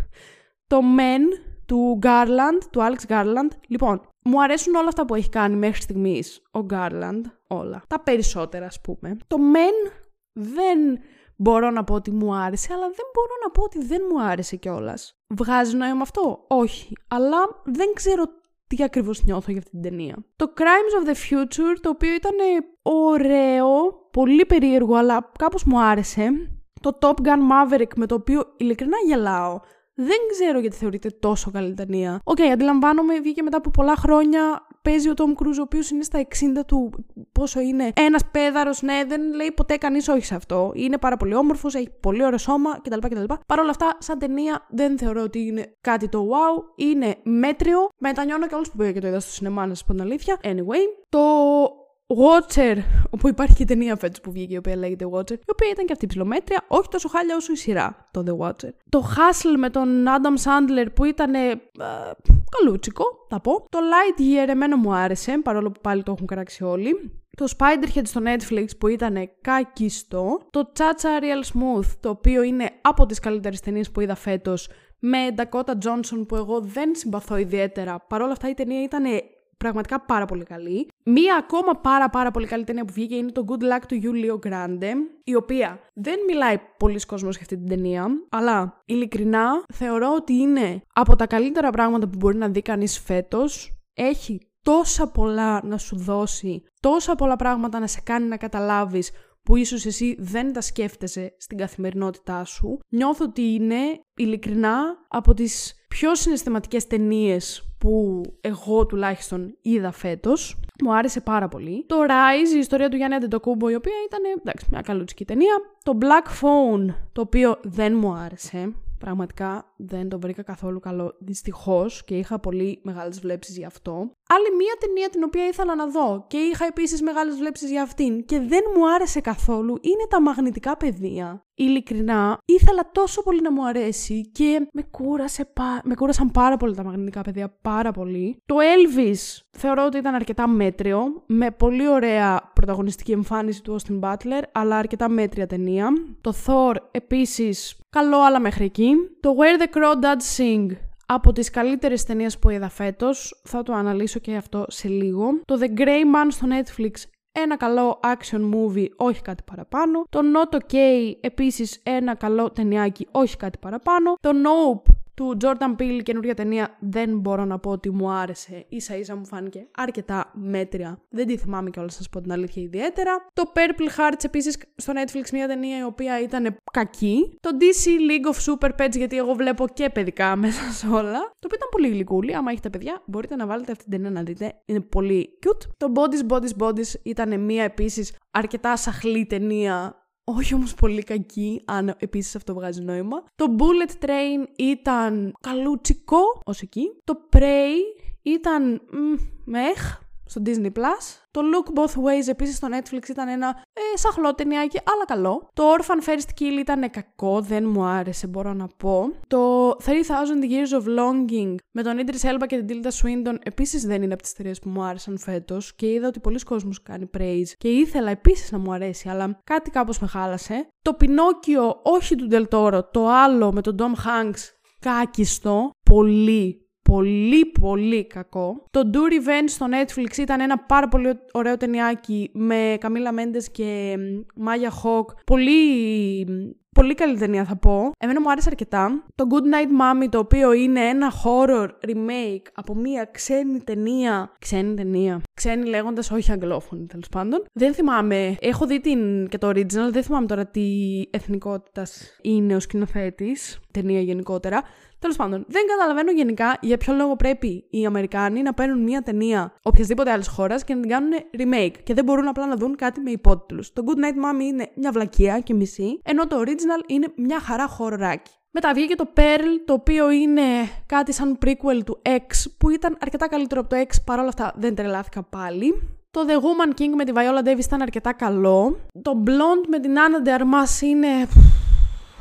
το Men του Garland, του Alex Garland. Λοιπόν, μου αρέσουν όλα αυτά που έχει κάνει μέχρι στιγμής ο Garland. Όλα. Τα περισσότερα, ας πούμε. Το Men δεν μπορώ να πω ότι μου άρεσε, αλλά δεν μπορώ να πω ότι δεν μου άρεσε κιόλας. Βγάζει νόημα αυτό; Όχι. Αλλά δεν ξέρω τι ακριβώς νιώθω για αυτή την ταινία. Το Crimes of the Future, το οποίο ήταν ωραίο, πολύ περίεργο, αλλά κάπως μου άρεσε. Το Top Gun Maverick, με το οποίο ειλικρινά γελάω. Δεν ξέρω γιατί θεωρείται τόσο καλή ταινία. Ok, okay, αντιλαμβάνομαι, βγήκε μετά από πολλά χρόνια. Παίζει ο Τόμ Κρούζ, ο οποίος είναι στα 60 του. Πόσο είναι. Ένας παίδαρος, ναι, δεν λέει ποτέ κανείς όχι σε αυτό. Είναι πάρα πολύ όμορφος, έχει πολύ ωραίο σώμα κτλ. κτλ. Παρ' όλα αυτά, σαν ταινία δεν θεωρώ ότι είναι κάτι το wow. Είναι μέτριο. Μετανιώνω κιόλας που πήγα και το είδα στο σινεμά, να σας πω την αλήθεια. Anyway, το Watcher, όπου υπάρχει και ταινία φέτος που βγήκε η οποία λέγεται Watcher, η οποία ήταν και αυτή ψηλομέτρια, όχι τόσο χάλια όσο η σειρά, το The Watcher. Το Hustle με τον Adam Sandler που ήταν ε, καλούτσικο, θα πω. Το Lightyear εμένα μου άρεσε, παρόλο που πάλι το έχουν κράξει όλοι. Το Spiderhead στο Netflix που ήταν κακιστό. Το Chacha Real Smooth, το οποίο είναι από τις καλύτερες ταινίες που είδα φέτος, με Dakota Johnson που εγώ δεν συμπαθώ ιδιαίτερα. Παρ' όλα αυτά η ταινία ήταν πραγματικά πάρα πολύ καλή. Μία ακόμα πάρα πάρα πολύ καλή ταινία που βγήκε είναι το Good Luck του Julio Grande, η οποία δεν μιλάει πολλοί κόσμος για αυτή την ταινία, αλλά ειλικρινά θεωρώ ότι είναι από τα καλύτερα πράγματα που μπορεί να δει κανείς φέτος. Έχει τόσα πολλά να σου δώσει, τόσα πολλά πράγματα να σε κάνει να καταλάβεις που ίσως εσύ δεν τα σκέφτεσαι στην καθημερινότητά σου. Νιώθω ότι είναι ειλικρινά από τις πιο συναισθηματικές ταινίες που εγώ τουλάχιστον είδα φέτος. Μου άρεσε πάρα πολύ. Το Rise, η ιστορία του Γιάννη Αντετοκούμπο, η οποία ήταν εντάξει, μια καλούτσικη ταινία. Το Black Phone, το οποίο δεν μου άρεσε. Πραγματικά δεν το βρήκα καθόλου καλό, δυστυχώς και είχα πολύ μεγάλες βλέψεις γι' αυτό. Άλλη μία ταινία την οποία ήθελα να δω και είχα επίσης μεγάλες βλέψεις για αυτήν και δεν μου άρεσε καθόλου είναι τα μαγνητικά πεδία. Ειλικρινά, ήθελα τόσο πολύ να μου αρέσει και με, κούρασε, με κούρασαν πάρα πολύ τα μαγνητικά πεδία, πάρα πολύ. Το Elvis θεωρώ ότι ήταν αρκετά μέτριο, με πολύ ωραία πρωταγωνιστική εμφάνιση του Austin Butler, αλλά αρκετά μέτρια ταινία. Το Thor επίσης καλό, αλλά μέχρι εκεί. Το Where the Crawdads Sing από τις καλύτερες ταινίες που είδα φέτος, θα το αναλύσω και αυτό σε λίγο. Το The Grey Man στο Netflix ένα καλό action movie, όχι κάτι παραπάνω. Το Not OK, επίσης ένα καλό ταινιάκι, όχι κάτι παραπάνω. Το Nope, του Jordan Peele, καινούργια ταινία, δεν μπορώ να πω ότι μου άρεσε. σα ίσα μου φάνηκε αρκετά μέτρια. Δεν τη θυμάμαι κιόλας, σας πω την αλήθεια ιδιαίτερα. Το Purple Hearts επίσης στο Netflix, μια ταινία η οποία ήταν κακή. Το DC League of Super Pets, γιατί εγώ βλέπω και παιδικά μέσα σε όλα. Το οποίο ήταν πολύ γλυκούλη. Άμα έχετε παιδιά, μπορείτε να βάλετε αυτή την ταινία να δείτε. Είναι πολύ cute. Το Bodies Bodies Bodies ήταν μια επίσης αρκετά σαχλή ταινία όχι όμως πολύ κακή, αν επίσης αυτό βγάζει νόημα. Το Bullet Train ήταν καλούτσικο, ως εκεί. Το Prey ήταν μεχ, στο Disney+. Plus. Το Look Both Ways επίσης στο Netflix ήταν ένα ε, σαχλό ταινιάκι, αλλά καλό. Το Orphan First Kill ήταν κακό, δεν μου άρεσε μπορώ να πω. Το 3000 Years of Longing με τον Idris Elba και την Tilda Swinton επίσης δεν είναι από τις ταινίες που μου άρεσαν φέτος και είδα ότι πολλοί κόσμος κάνει praise και ήθελα επίσης να μου αρέσει, αλλά κάτι κάπως με χάλασε. Το Pinocchio, όχι του Del Toro, το άλλο με τον Tom Hanks, κάκιστο, πολύ πολύ πολύ κακό. Το Do Revenge στο Netflix ήταν ένα πάρα πολύ ωραίο ταινιάκι με Καμίλα Μέντες και Μάγια Χοκ. Πολύ Πολύ καλή ταινία θα πω. Εμένα μου άρεσε αρκετά. Το Good Night Mommy, το οποίο είναι ένα horror remake από μια ξένη ταινία. Ξένη ταινία. Ξένη λέγοντας, όχι αγγλόφωνη τέλος πάντων. Δεν θυμάμαι. Έχω δει την και το original. Δεν θυμάμαι τώρα τι εθνικότητας είναι ο σκηνοθέτης. Ταινία γενικότερα. Τέλος πάντων, δεν καταλαβαίνω γενικά για ποιο λόγο πρέπει οι Αμερικάνοι να παίρνουν μια ταινία οποιασδήποτε άλλης χώρας και να την κάνουν remake και δεν μπορούν απλά να δουν κάτι με υπότιτλους. Το Good Night Mommy είναι μια βλακεία και μισή, ενώ το original είναι μια χαρά χοροράκι. Μετά βγήκε το Pearl, το οποίο είναι κάτι σαν prequel του X, που ήταν αρκετά καλύτερο από το X, παρόλα αυτά δεν τρελάθηκα πάλι. Το The Woman King με τη Viola Davis ήταν αρκετά καλό. Το Blonde με την Anna de Armas είναι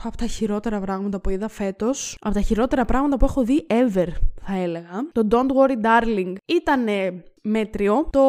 από τα χειρότερα πράγματα που είδα φέτος. Από τα χειρότερα πράγματα που έχω δει ever, θα έλεγα. Το Don't Worry Darling ήταν μέτριο. Το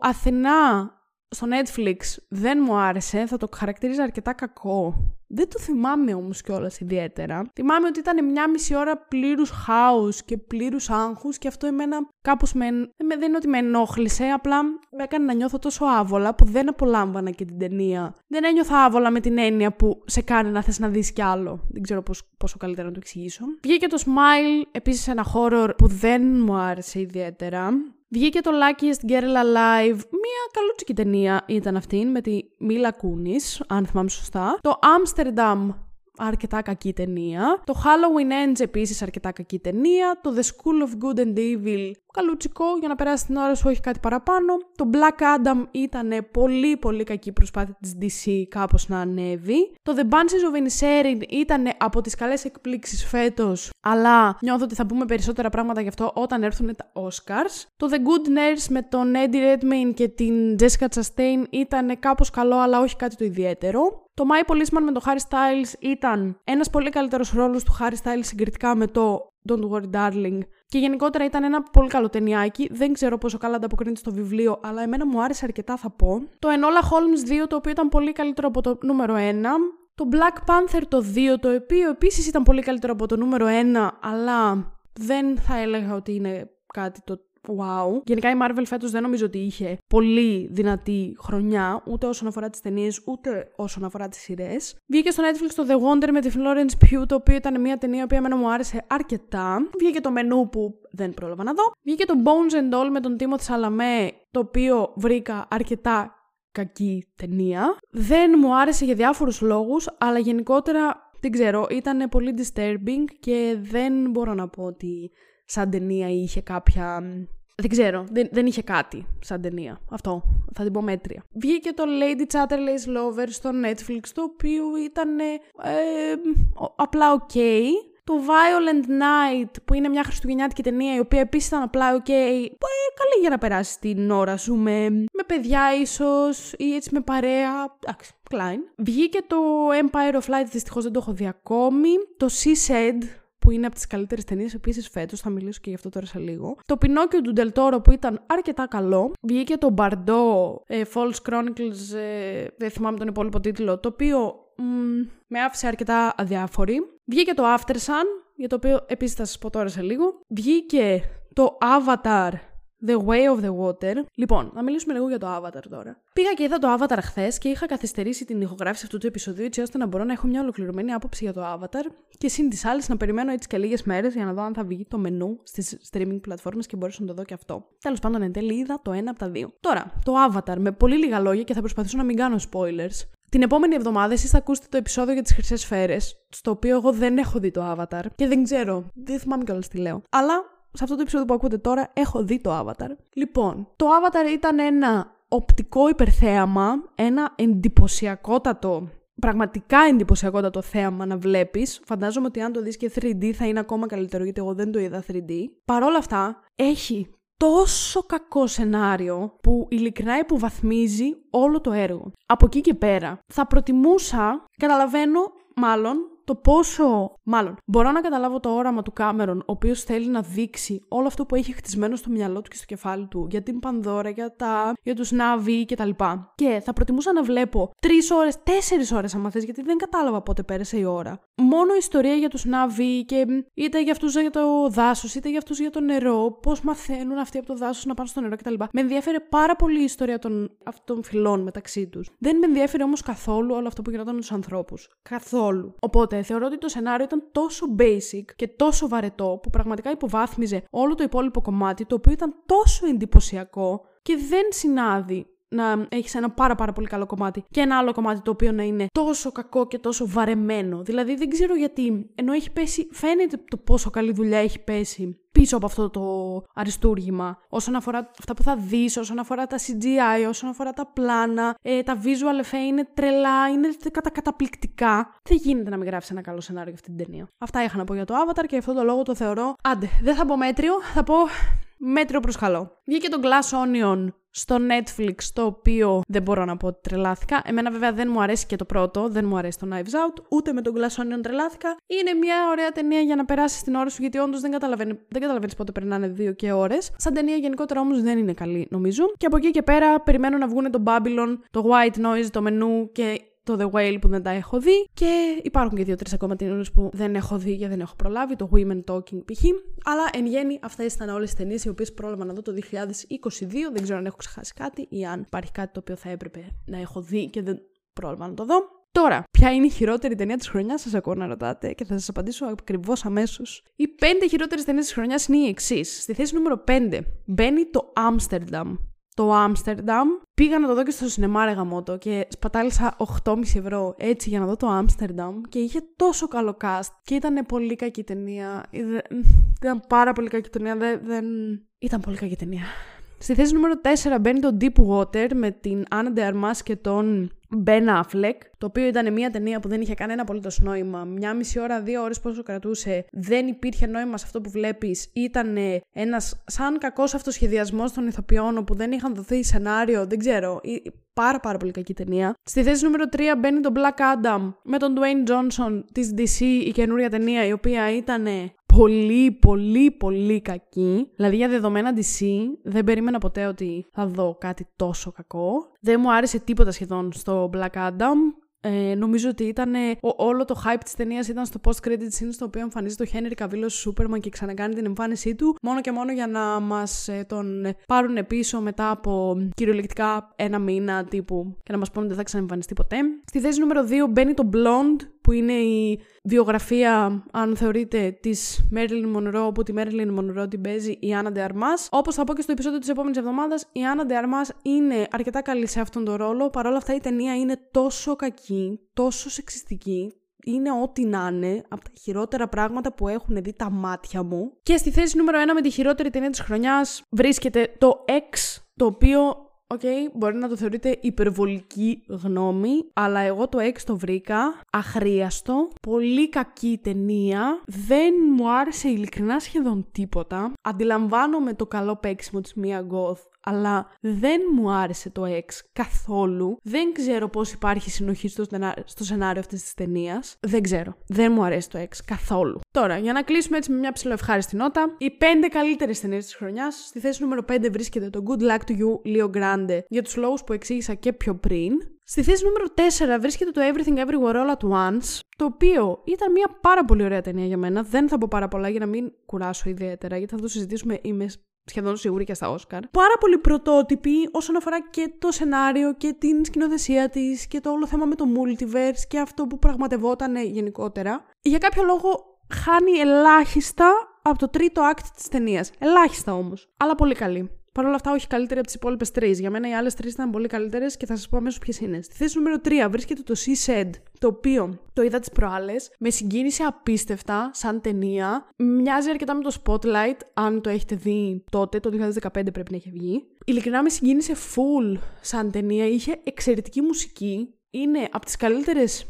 Αθηνά στο Netflix δεν μου άρεσε, θα το χαρακτηρίζα αρκετά κακό. Δεν το θυμάμαι όμως κιόλας ιδιαίτερα. Θυμάμαι ότι ήταν μια μισή ώρα πλήρους χάους και πλήρους άγχους και αυτό εμένα κάπως με. Δεν είναι ότι με ενόχλησε, απλά με έκανε να νιώθω τόσο άβολα που δεν απολάμβανα και την ταινία. Δεν ένιωθα άβολα με την έννοια που σε κάνει να θες να δεις κι άλλο. Δεν ξέρω πώς, πόσο καλύτερα να το εξηγήσω. Βγήκε το Smile, επίσης ένα horror που δεν μου άρεσε ιδιαίτερα. Βγήκε το Luckiest Girl Alive, μία καλούτσικη ταινία ήταν αυτή με τη Μίλα Κούνης, αν θυμάμαι σωστά. Το Amsterdam αρκετά κακή ταινία. Το Halloween Ends επίσης αρκετά κακή ταινία. Το The School of Good and Evil καλούτσικο για να περάσει την ώρα σου, όχι κάτι παραπάνω. Το Black Adam ήταν πολύ πολύ κακή προσπάθεια της DC κάπως να ανέβει. Το The Banshees of Inisherin ήταν από τις καλές εκπλήξεις φέτος, αλλά νιώθω ότι θα πούμε περισσότερα πράγματα γι' αυτό όταν έρθουν τα Oscars. Το The Good Nurse με τον Eddie Redmayne και την Jessica Chastain ήταν κάπως καλό, αλλά όχι κάτι το ιδιαίτερο. Το My Policeman με τον Harry Styles ήταν ένας πολύ καλύτερος ρόλος του Harry Styles συγκριτικά με το Don't Worry Darling και γενικότερα ήταν ένα πολύ καλό ταινιάκι. Δεν ξέρω πόσο καλά ανταποκρίνεται στο βιβλίο, αλλά εμένα μου άρεσε αρκετά θα πω. Το Enola Holmes 2, το οποίο ήταν πολύ καλύτερο από το νούμερο 1. Το Black Panther το 2, το οποίο επίσης ήταν πολύ καλύτερο από το νούμερο 1, αλλά δεν θα έλεγα ότι είναι κάτι το wow. Γενικά η Marvel φέτος δεν νομίζω ότι είχε πολύ δυνατή χρονιά, ούτε όσον αφορά τις ταινίες, ούτε όσον αφορά τις σειρές. Βγήκε στο Netflix το The Wonder με τη Florence Pugh, το οποίο ήταν μια ταινία που εμένα μου άρεσε αρκετά. Βγήκε το μενού που δεν πρόλαβα να δω. Βγήκε το Bones and All με τον Timothy Chalamet, το οποίο βρήκα αρκετά κακή ταινία. Δεν μου άρεσε για διάφορους λόγους, αλλά γενικότερα δεν ξέρω, ήταν πολύ disturbing και δεν μπορώ να πω ότι σαν ταινία είχε κάποια... Δεν ξέρω, δεν, δεν είχε κάτι σαν ταινία. Αυτό, θα την πω μέτρια. Βγήκε το Lady Chatterley's Lover στο Netflix, το οποίο ήταν ε, απλά ok. Το Violent Night, που είναι μια χριστουγεννιάτικη ταινία, η οποία επίσης ήταν απλά ok, που ε, καλή για να περάσεις την ώρα σου με, με παιδιά ίσως ή έτσι με παρέα. Εντάξει, Klein. Βγήκε το Empire of Light, δυστυχώς δεν το έχω δει ακόμη. Το She Said, που είναι από τις καλύτερες ταινίες επίση φέτος. Θα μιλήσω και γι' αυτό τώρα σε λίγο. Το Πινόκιο του Ντελτόρο που ήταν αρκετά καλό. Βγήκε το Μπαρντό ε, False Chronicles, ε, δεν θυμάμαι τον υπόλοιπο τίτλο, το οποίο με άφησε αρκετά αδιάφορη. Βγήκε το After Sun, για το οποίο επίσης θα σας πω τώρα σε λίγο. Βγήκε το Avatar The Way of the Water. Λοιπόν, να μιλήσουμε λίγο για το Avatar τώρα. Πήγα και είδα το Avatar χθες και είχα καθυστερήσει την ηχογράφηση αυτού του επεισοδίου έτσι ώστε να μπορώ να έχω μια ολοκληρωμένη άποψη για το Avatar και συν της άλλης να περιμένω έτσι και λίγες μέρες για να δω αν θα βγει το μενού στις streaming πλατφόρμες και μπορέσω να το δω και αυτό. Τέλος πάντων, εν τέλει είδα το ένα από τα δύο. Τώρα, το Avatar με πολύ λίγα λόγια και θα προσπαθήσω να μην κάνω spoilers. Την επόμενη εβδομάδα εσείς θα ακούσετε το επεισόδιο για τις χρυσές σφαίρες, στο οποίο εγώ δεν έχω δει το Avatar και δεν ξέρω, δεν θυμάμαι κιόλας τι λέω. Αλλά σε αυτό το επεισόδιο που ακούτε τώρα έχω δει το Avatar. Λοιπόν, το Avatar ήταν ένα οπτικό υπερθέαμα, ένα εντυπωσιακότατο πραγματικά εντυπωσιακότατο θέαμα να βλέπεις. Φαντάζομαι ότι αν το δεις και 3D θα είναι ακόμα καλύτερο, γιατί εγώ δεν το είδα 3D. Παρ' όλα αυτά, έχει τόσο κακό σενάριο που ειλικρινά υποβαθμίζει όλο το έργο. Από εκεί και πέρα θα προτιμούσα, καταλαβαίνω μάλλον, το πόσο. Μάλλον, μπορώ να καταλάβω το όραμα του Κάμερον, ο οποίος θέλει να δείξει όλο αυτό που έχει χτισμένο στο μυαλό του και στο κεφάλι του για την Πανδώρα, για, τα, για τους Νάβι κτλ. Και θα προτιμούσα να βλέπω τρεις ώρες, τέσσερις ώρες, αν θες, γιατί δεν κατάλαβα πότε πέρασε η ώρα. Μόνο ιστορία για τους Νάβι και είτε για αυτούς για το δάσος, είτε για αυτούς για το νερό, πώς μαθαίνουν αυτοί από το δάσος να πάνε στο νερό κτλ. Με ενδιαφέρει πάρα πολύ η ιστορία των αυτών φυλών μεταξύ τους. Δεν με ενδιαφέρει όμως καθόλου όλο αυτό που γινόταν με τους ανθρώπους. Καθόλου. Οπότε θεωρώ ότι το σενάριο ήταν τόσο basic και τόσο βαρετό που πραγματικά υποβάθμιζε όλο το υπόλοιπο κομμάτι, το οποίο ήταν τόσο εντυπωσιακό και δεν συνάδει να έχεις ένα πάρα πάρα πολύ καλό κομμάτι και ένα άλλο κομμάτι το οποίο να είναι τόσο κακό και τόσο βαρεμένο. Δηλαδή δεν ξέρω γιατί, ενώ έχει πέσει, φαίνεται το πόσο καλή δουλειά έχει πέσει πίσω από αυτό το αριστούργημα. Όσον αφορά αυτά που θα δεις, όσον αφορά τα CGI, όσον αφορά τα πλάνα, ε, τα visual effects είναι τρελά, είναι κατα καταπληκτικά. Δεν γίνεται να μην γράψεις ένα καλό σενάριο για αυτή την ταινία. Αυτά είχα να πω για το Avatar και αυτό το λόγο το θεωρώ. Άντε, δεν θα πω μέτριο, θα πω μέτριο προς καλό. Βγήκε το Glass Onion στο Netflix, το οποίο δεν μπορώ να πω ότι τρελάθηκα. Εμένα βέβαια δεν μου αρέσει και το πρώτο, δεν μου αρέσει το Knives Out, ούτε με τον Glass Onion τρελάθηκα. Είναι μια ωραία ταινία για να περάσει την ώρα σου, γιατί όντως δεν καταλαβαίνει δεν καταλαβαίνεις πότε περνάνε δύο και ώρες. Σαν ταινία γενικότερα όμως δεν είναι καλή, νομίζω. Και από εκεί και πέρα περιμένω να βγουν το Babylon, το White Noise, το μενού και το The Whale που δεν τα έχω δει και υπάρχουν και δύο-τρεις ακόμα ταινίες που δεν έχω δει και δεν έχω προλάβει, το Women Talking π.χ. Αλλά εν γέννη αυτές ήταν όλες τι ταινίες οι οποίες πρόλαβα να δω το 2022. Δεν ξέρω αν έχω ξεχάσει κάτι ή αν υπάρχει κάτι το οποίο θα έπρεπε να έχω δει και δεν πρόλαβα να το δω. Τώρα, ποια είναι η χειρότερη ταινία της χρονιάς, σας ακούω να ρωτάτε και θα σας απαντήσω ακριβώς αμέσως. Οι πέντε χειρότερες ταινίες της χρονιάς είναι οι εξής. Στη θέση νούμερο 5 μπαίνει το Amsterdam το Άμστερνταμ. Πήγα να το δω και στο σινεμά ρε γαμότο και σπατάλησα 8,5 ευρώ έτσι για να δω το Άμστερνταμ και είχε τόσο καλό cast και ήταν πολύ κακή ταινία. Ήταν πάρα πολύ κακή ταινία, δεν... δεν... Ήταν πολύ κακή ταινία. Στη θέση νούμερο 4 μπαίνει το Deep Water με την Anna de Armas και τον Ben Affleck, το οποίο ήταν μια ταινία που δεν είχε κανένα απολύτως νόημα. Μια μισή ώρα, δύο ώρες πόσο κρατούσε, δεν υπήρχε νόημα σε αυτό που βλέπεις. Ήταν ένας σαν κακός αυτοσχεδιασμός των ηθοποιών όπου δεν είχαν δοθεί σενάριο, δεν ξέρω. Πάρα πάρα πολύ κακή ταινία. Στη θέση νούμερο 3 μπαίνει το Black Adam με τον Dwayne Johnson της DC, η καινούρια ταινία, η οποία ήταν πολύ, πολύ, πολύ κακή. Δηλαδή για δεδομένα DC δεν περίμενα ποτέ ότι θα δω κάτι τόσο κακό. Δεν μου άρεσε τίποτα σχεδόν στο Black Adam. Ε, νομίζω ότι ήταν όλο το hype της ταινίας ήταν στο post credit scene στο οποίο εμφανίζεται το Henry Cavill ως Superman και ξανακάνει την εμφάνισή του μόνο και μόνο για να μας ε, τον πάρουν πίσω μετά από κυριολεκτικά ένα μήνα τύπου και να μας πούνε ότι δεν θα ξαναεμφανιστεί ποτέ. Στη θέση νούμερο 2 μπαίνει το Blonde που είναι η βιογραφία, αν θεωρείτε, της Marilyn Monroe, όπου τη Marilyn Monroe την παίζει η Άννα de Armas. Όπως θα πω και στο επεισόδιο της επόμενης εβδομάδας, η Άννα de Armas είναι αρκετά καλή σε αυτόν τον ρόλο. Παρ' όλα αυτά η ταινία είναι τόσο κακή, τόσο σεξιστική, είναι ό,τι να είναι από τα χειρότερα πράγματα που έχουν δει τα μάτια μου. Και στη θέση νούμερο 1 με τη χειρότερη ταινία της χρονιάς βρίσκεται το X, το οποίο Ok, okay, μπορεί να το θεωρείτε υπερβολική γνώμη, αλλά εγώ το X το βρήκα αχρείαστο, πολύ κακή ταινία, δεν μου άρεσε ειλικρινά σχεδόν τίποτα. Αντιλαμβάνομαι το καλό παίξιμο της Mia Goth αλλά δεν μου άρεσε το X καθόλου. Δεν ξέρω πώς υπάρχει συνοχή στο, στο σενάριο αυτής της ταινίας. Δεν ξέρω. Δεν μου αρέσει το X καθόλου. Τώρα, για να κλείσουμε έτσι με μια ψηλοευχάριστη νότα, οι πέντε καλύτερες ταινίες της χρονιάς. Στη θέση νούμερο 5 βρίσκεται το Good Luck to You, Leo Grande, για τους λόγους που εξήγησα και πιο πριν. Στη θέση νούμερο 4 βρίσκεται το Everything Everywhere All at Once, το οποίο ήταν μια πάρα πολύ ωραία ταινία για μένα. Δεν θα πω πάρα πολλά για να μην κουράσω ιδιαίτερα, γιατί θα το συζητήσουμε. Είμαι σχεδόν σίγουρη και στα Όσκαρ. Πάρα πολύ πρωτότυπη όσον αφορά και το σενάριο και την σκηνοθεσία της και το όλο θέμα με το multiverse και αυτό που πραγματευόταν γενικότερα. Για κάποιο λόγο χάνει ελάχιστα από το τρίτο act της ταινίας. Ελάχιστα όμως. Αλλά πολύ καλή. Παρ' όλα αυτά, όχι καλύτερη από τις υπόλοιπες τρεις. Για μένα οι άλλες τρεις ήταν πολύ καλύτερες και θα σας πω αμέσως ποιες είναι. Στη θέση νούμερο 3 βρίσκεται το She Said, το οποίο το είδα τις προάλλες. Με συγκίνησε απίστευτα σαν ταινία. Μοιάζει αρκετά με το Spotlight, αν το έχετε δει τότε, το 2015 πρέπει να έχει βγει. Ειλικρινά με συγκίνησε full σαν ταινία. Είχε εξαιρετική μουσική. Είναι από τις καλύτερες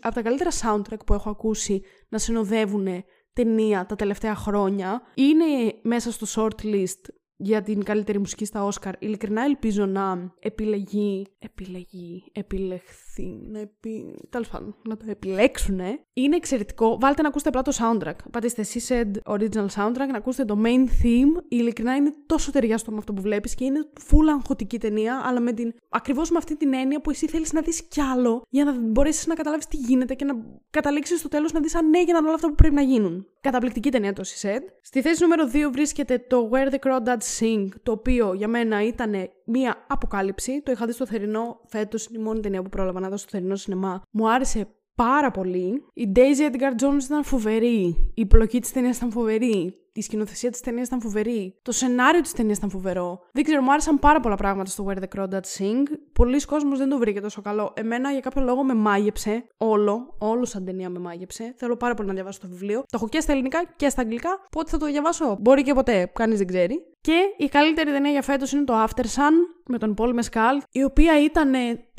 από τα καλύτερα soundtrack που έχω ακούσει να συνοδεύουν ταινία τα τελευταία χρόνια. Είναι μέσα στο shortlist για την καλύτερη μουσική στα Όσκαρ. Ειλικρινά ελπίζω να επιλεγεί, επιλεγεί, επιλεχθεί, να επι... τέλος πάντων, να το επιλέξουν. Είναι εξαιρετικό. Βάλτε να ακούσετε απλά το soundtrack. Πατήστε She Said Original Soundtrack, να ακούσετε το main theme. Ειλικρινά είναι τόσο ταιριαστό με αυτό που βλέπεις και είναι full αγχωτική ταινία, αλλά με την... ακριβώς με αυτή την έννοια που εσύ θέλεις να δεις κι άλλο για να μπορέσεις να καταλάβεις τι γίνεται και να καταλήξεις στο τέλος να δεις αν έγιναν όλα αυτά που πρέπει να γίνουν. Καταπληκτική ταινία το She Said. Στη θέση νούμερο 2 βρίσκεται το Where the Crawdads Sing, το οποίο για μένα ήταν μία αποκάλυψη. Το είχα δει στο θερινό φέτος, είναι η μόνη ταινία που πρόλαβα να δω στο θερινό σινεμά. Μου άρεσε πάρα πολύ. Η Daisy Edgar Jones ήταν φοβερή. Η πλοκή της ταινίας ήταν φοβερή. Η σκηνοθεσία της ταινίας ήταν φοβερή. Το σενάριο της ταινίας ήταν φοβερό. Δεν ξέρω, μου άρεσαν πάρα πολλά πράγματα στο Where the Crawdads Sing. Πολλοί κόσμοι δεν το βρήκε τόσο καλό. Εμένα για κάποιο λόγο με μάγεψε. Όλο, όλο σαν ταινία με μάγεψε. Θέλω πάρα πολύ να διαβάσω το βιβλίο. Το έχω και στα ελληνικά και στα αγγλικά. Πότε θα το διαβάσω, μπορεί και ποτέ. Κανείς δεν ξέρει. Και η καλύτερη ταινία για φέτος είναι το After Sun με τον Paul Mescal, η οποία ήταν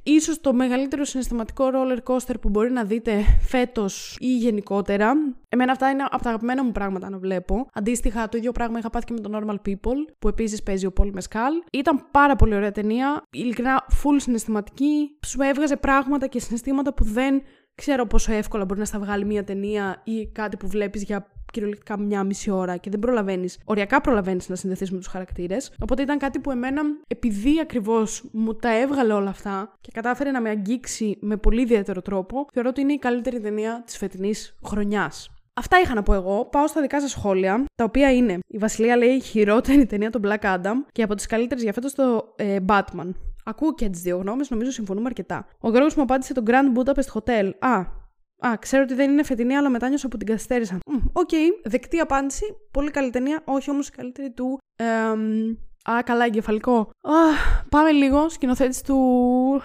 ίσως το μεγαλύτερο συναισθηματικό roller coaster που μπορεί να δείτε φέτος ή γενικότερα. Εμένα αυτά είναι από τα αγαπημένα μου πράγματα να βλέπω. Αντίστοιχα, το ίδιο πράγμα είχα πάθει και με το Normal People, που επίσης παίζει ο Paul Mescal. Ήταν πάρα πολύ ωραία ταινία, ειλικρινά full συναισθηματική, σου έβγαζε πράγματα και συναισθήματα που δεν ξέρω πόσο εύκολα μπορεί να στα βγάλει μια ταινία ή κάτι που βλέπεις για κυριολεκτικά μια μισή ώρα και δεν προλαβαίνεις, οριακά προλαβαίνεις να συνδεθείς με τους χαρακτήρες. Οπότε ήταν κάτι που εμένα, επειδή ακριβώς μου τα έβγαλε όλα αυτά και κατάφερε να με αγγίξει με πολύ ιδιαίτερο τρόπο, θεωρώ ότι είναι η καλύτερη ταινία της φετινής χρονιάς. Αυτά είχα να πω εγώ. Πάω στα δικά σας σχόλια, τα οποία είναι η Βασιλεία λέει χειρότερη ταινία του Black Adam και από τις καλύτερες για φέτος το ε, Batman. Ακούω και τις δύο γνώμες, νομίζω συμφωνούμε αρκετά. Ο Γιώργος μου απάντησε το Grand Budapest Hotel. Α, Α, ξέρω ότι δεν είναι φετινή, αλλά μετάνιωσα που την καθυστέρησα. OK, okay, δεκτή απάντηση. Πολύ καλή ταινία. Όχι όμως η καλύτερη του. Ε, α, καλά, εγκεφαλικό. Α, πάμε λίγο. Σκηνοθέτης του.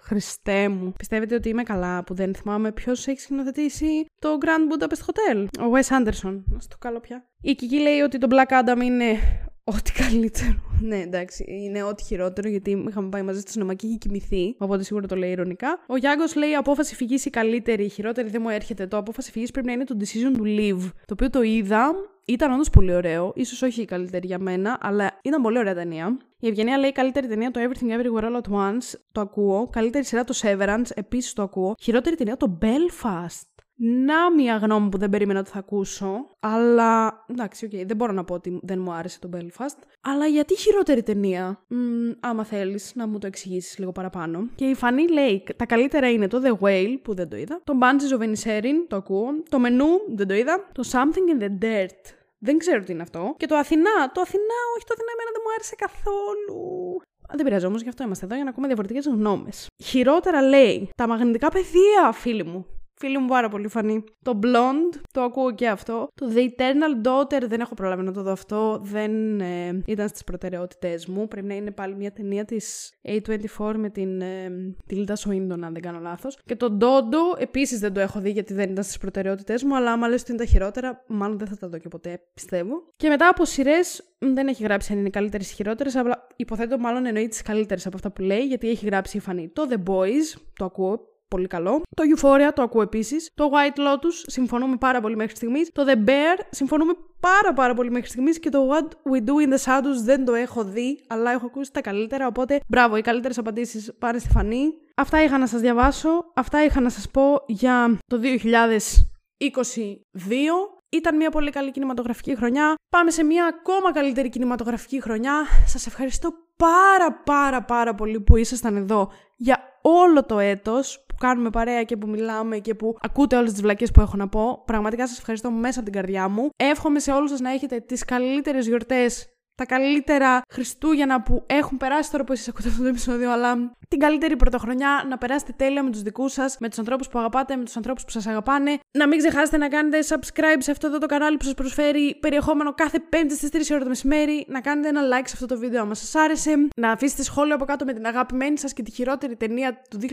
Χριστέ μου. Πιστεύετε ότι είμαι καλά που δεν θυμάμαι ποιος έχει σκηνοθετήσει το Grand Budapest Hotel; Ο Wes Anderson. Να το κάνω πια. Η Κική λέει ότι το Black Adam είναι Ό,τι καλύτερο. ναι, εντάξει, είναι ό,τι χειρότερο, γιατί είχαμε πάει μαζί στο σινεμά και είχε κοιμηθεί. Οπότε σίγουρα το λέει ηρωνικά. Ο Γιάνγκος λέει: Απόφαση φυγής η καλύτερη, η χειρότερη δεν μου έρχεται. Το απόφαση φυγής πρέπει να είναι το decision to live. Το οποίο το είδα. Ήταν όντως πολύ ωραίο. σω όχι η καλύτερη για μένα, αλλά ήταν πολύ ωραία ταινία. Η Ευγενία λέει: Καλύτερη ταινία το Everything Everywhere All at Once. Το ακούω. Καλύτερη σειρά το Severance. Επίσης το ακούω. Χειρότερη ταινία το Belfast να μια γνώμη που δεν περίμενα ότι θα ακούσω. Αλλά εντάξει, okay, δεν μπορώ να πω ότι δεν μου άρεσε το Belfast. Αλλά γιατί χειρότερη ταινία; Μ, άμα θέλεις να μου το εξηγήσεις λίγο παραπάνω. Και η Φανή λέει: Τα καλύτερα είναι το The Whale που δεν το είδα. Το Banshees of Inisherin το ακούω. Το Menu δεν το είδα. Το Something in the Dirt δεν ξέρω τι είναι αυτό. Και το Αθηνά. Το Αθηνά, όχι το Αθηνά, εμένα δεν μου άρεσε καθόλου. Δεν πειράζει όμως, γι' αυτό είμαστε εδώ για να ακούμε διαφορετικές γνώμες. Χειρότερα λέει τα μαγνητικά πεδία, φίλοι μου. Φίλη μου πάρα πολύ φανή. Το Blonde, το ακούω και αυτό. Το The Eternal Daughter, δεν έχω προλάβει να το δω αυτό. Δεν ε, ήταν στις προτεραιότητές μου. Πρέπει να είναι πάλι μια ταινία της A24 με την ε, Tilda Swinton, αν δεν κάνω λάθος. Και το Dodo, επίσης δεν το έχω δει γιατί δεν ήταν στις προτεραιότητές μου. Αλλά άμα λες ότι είναι τα χειρότερα, μάλλον δεν θα τα δω και ποτέ, πιστεύω. Και μετά από σειρές, δεν έχει γράψει αν είναι καλύτερες ή χειρότερες, αλλά υποθέτω μάλλον εννοεί τις καλύτερες από αυτά που λέει, γιατί έχει γράψει η φανή. Το The Boys, το ακούω πολύ καλό. Το Euphoria το ακούω επίσης. Το White Lotus συμφωνούμε πάρα πολύ μέχρι στιγμής. Το The Bear συμφωνούμε πάρα πάρα πολύ μέχρι στιγμής. Και το What We Do in the Shadows δεν το έχω δει, αλλά έχω ακούσει τα καλύτερα. Οπότε μπράβο, οι καλύτερες απαντήσεις πάνε στη φανή. Αυτά είχα να σας διαβάσω. Αυτά είχα να σας πω για το 2022. Ήταν μια πολύ καλή κινηματογραφική χρονιά. Πάμε σε μια ακόμα καλύτερη κινηματογραφική χρονιά. Σας ευχαριστώ πάρα πάρα πάρα πολύ που ήσασταν εδώ για όλο το έτος που κάνουμε παρέα και που μιλάμε και που ακούτε όλες τις βλακίες που έχω να πω. Πραγματικά σας ευχαριστώ μέσα από την καρδιά μου. Εύχομαι σε όλους σας να έχετε τις καλύτερες γιορτές τα καλύτερα Χριστούγεννα που έχουν περάσει τώρα που εσείς ακούτε αυτό το επεισόδιο, αλλά την καλύτερη πρωτοχρονιά, να περάσετε τέλεια με τους δικούς σας, με τους ανθρώπους που αγαπάτε, με τους ανθρώπους που σας αγαπάνε. Να μην ξεχάσετε να κάνετε subscribe σε αυτό εδώ το κανάλι που σας προσφέρει περιεχόμενο κάθε πέμπτη στις 3 ώρα το μεσημέρι, να κάνετε ένα like σε αυτό το βίντεο άμα σας άρεσε, να αφήσετε σχόλιο από κάτω με την αγαπημένη σας και τη χειρότερη ταινία του 2022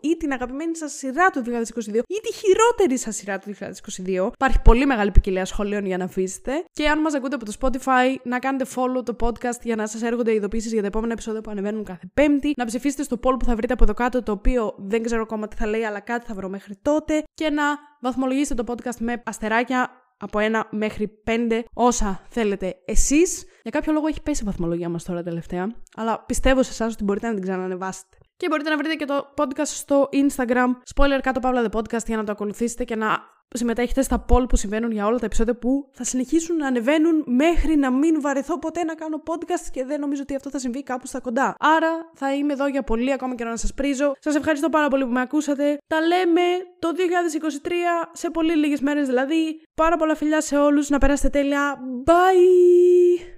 ή την αγαπημένη σας σειρά του 2022 ή τη χειρότερη σας σειρά του 2022. Υπάρχει πολύ μεγάλη ποικιλία σχολείων για να αφήσετε. Και αν μας ακούτε από το Spotify, να κάνετε follow το podcast για να σας έρχονται ειδοποιήσεις για τα επόμενα επεισόδια που ανεβαίνουν κάθε Πέμπτη. Να ψηφίσετε στο poll που θα βρείτε από εδώ κάτω, το οποίο δεν ξέρω ακόμα τι θα λέει, αλλά κάτι θα βρω μέχρι τότε. Και να βαθμολογήσετε το podcast με αστεράκια από 1 μέχρι 5, όσα θέλετε εσείς. Για κάποιο λόγο έχει πέσει η βαθμολογία μας τώρα τελευταία, αλλά πιστεύω σε εσάς ότι μπορείτε να την ξανανεβάσετε. Και μπορείτε να βρείτε και το podcast στο Instagram, spoiler κάτω παύλα the podcast, για να το ακολουθήσετε και να συμμετέχετε στα poll που συμβαίνουν για όλα τα επεισόδια που θα συνεχίσουν να ανεβαίνουν μέχρι να μην βαρεθώ ποτέ να κάνω podcast και δεν νομίζω ότι αυτό θα συμβεί κάπου στα κοντά. Άρα θα είμαι εδώ για πολύ ακόμα και να σας πρίζω. Σας ευχαριστώ πάρα πολύ που με ακούσατε. Τα λέμε το 2023 σε πολύ λίγες μέρες δηλαδή. Πάρα πολλά φιλιά σε όλους. Να περάσετε τέλεια. Bye!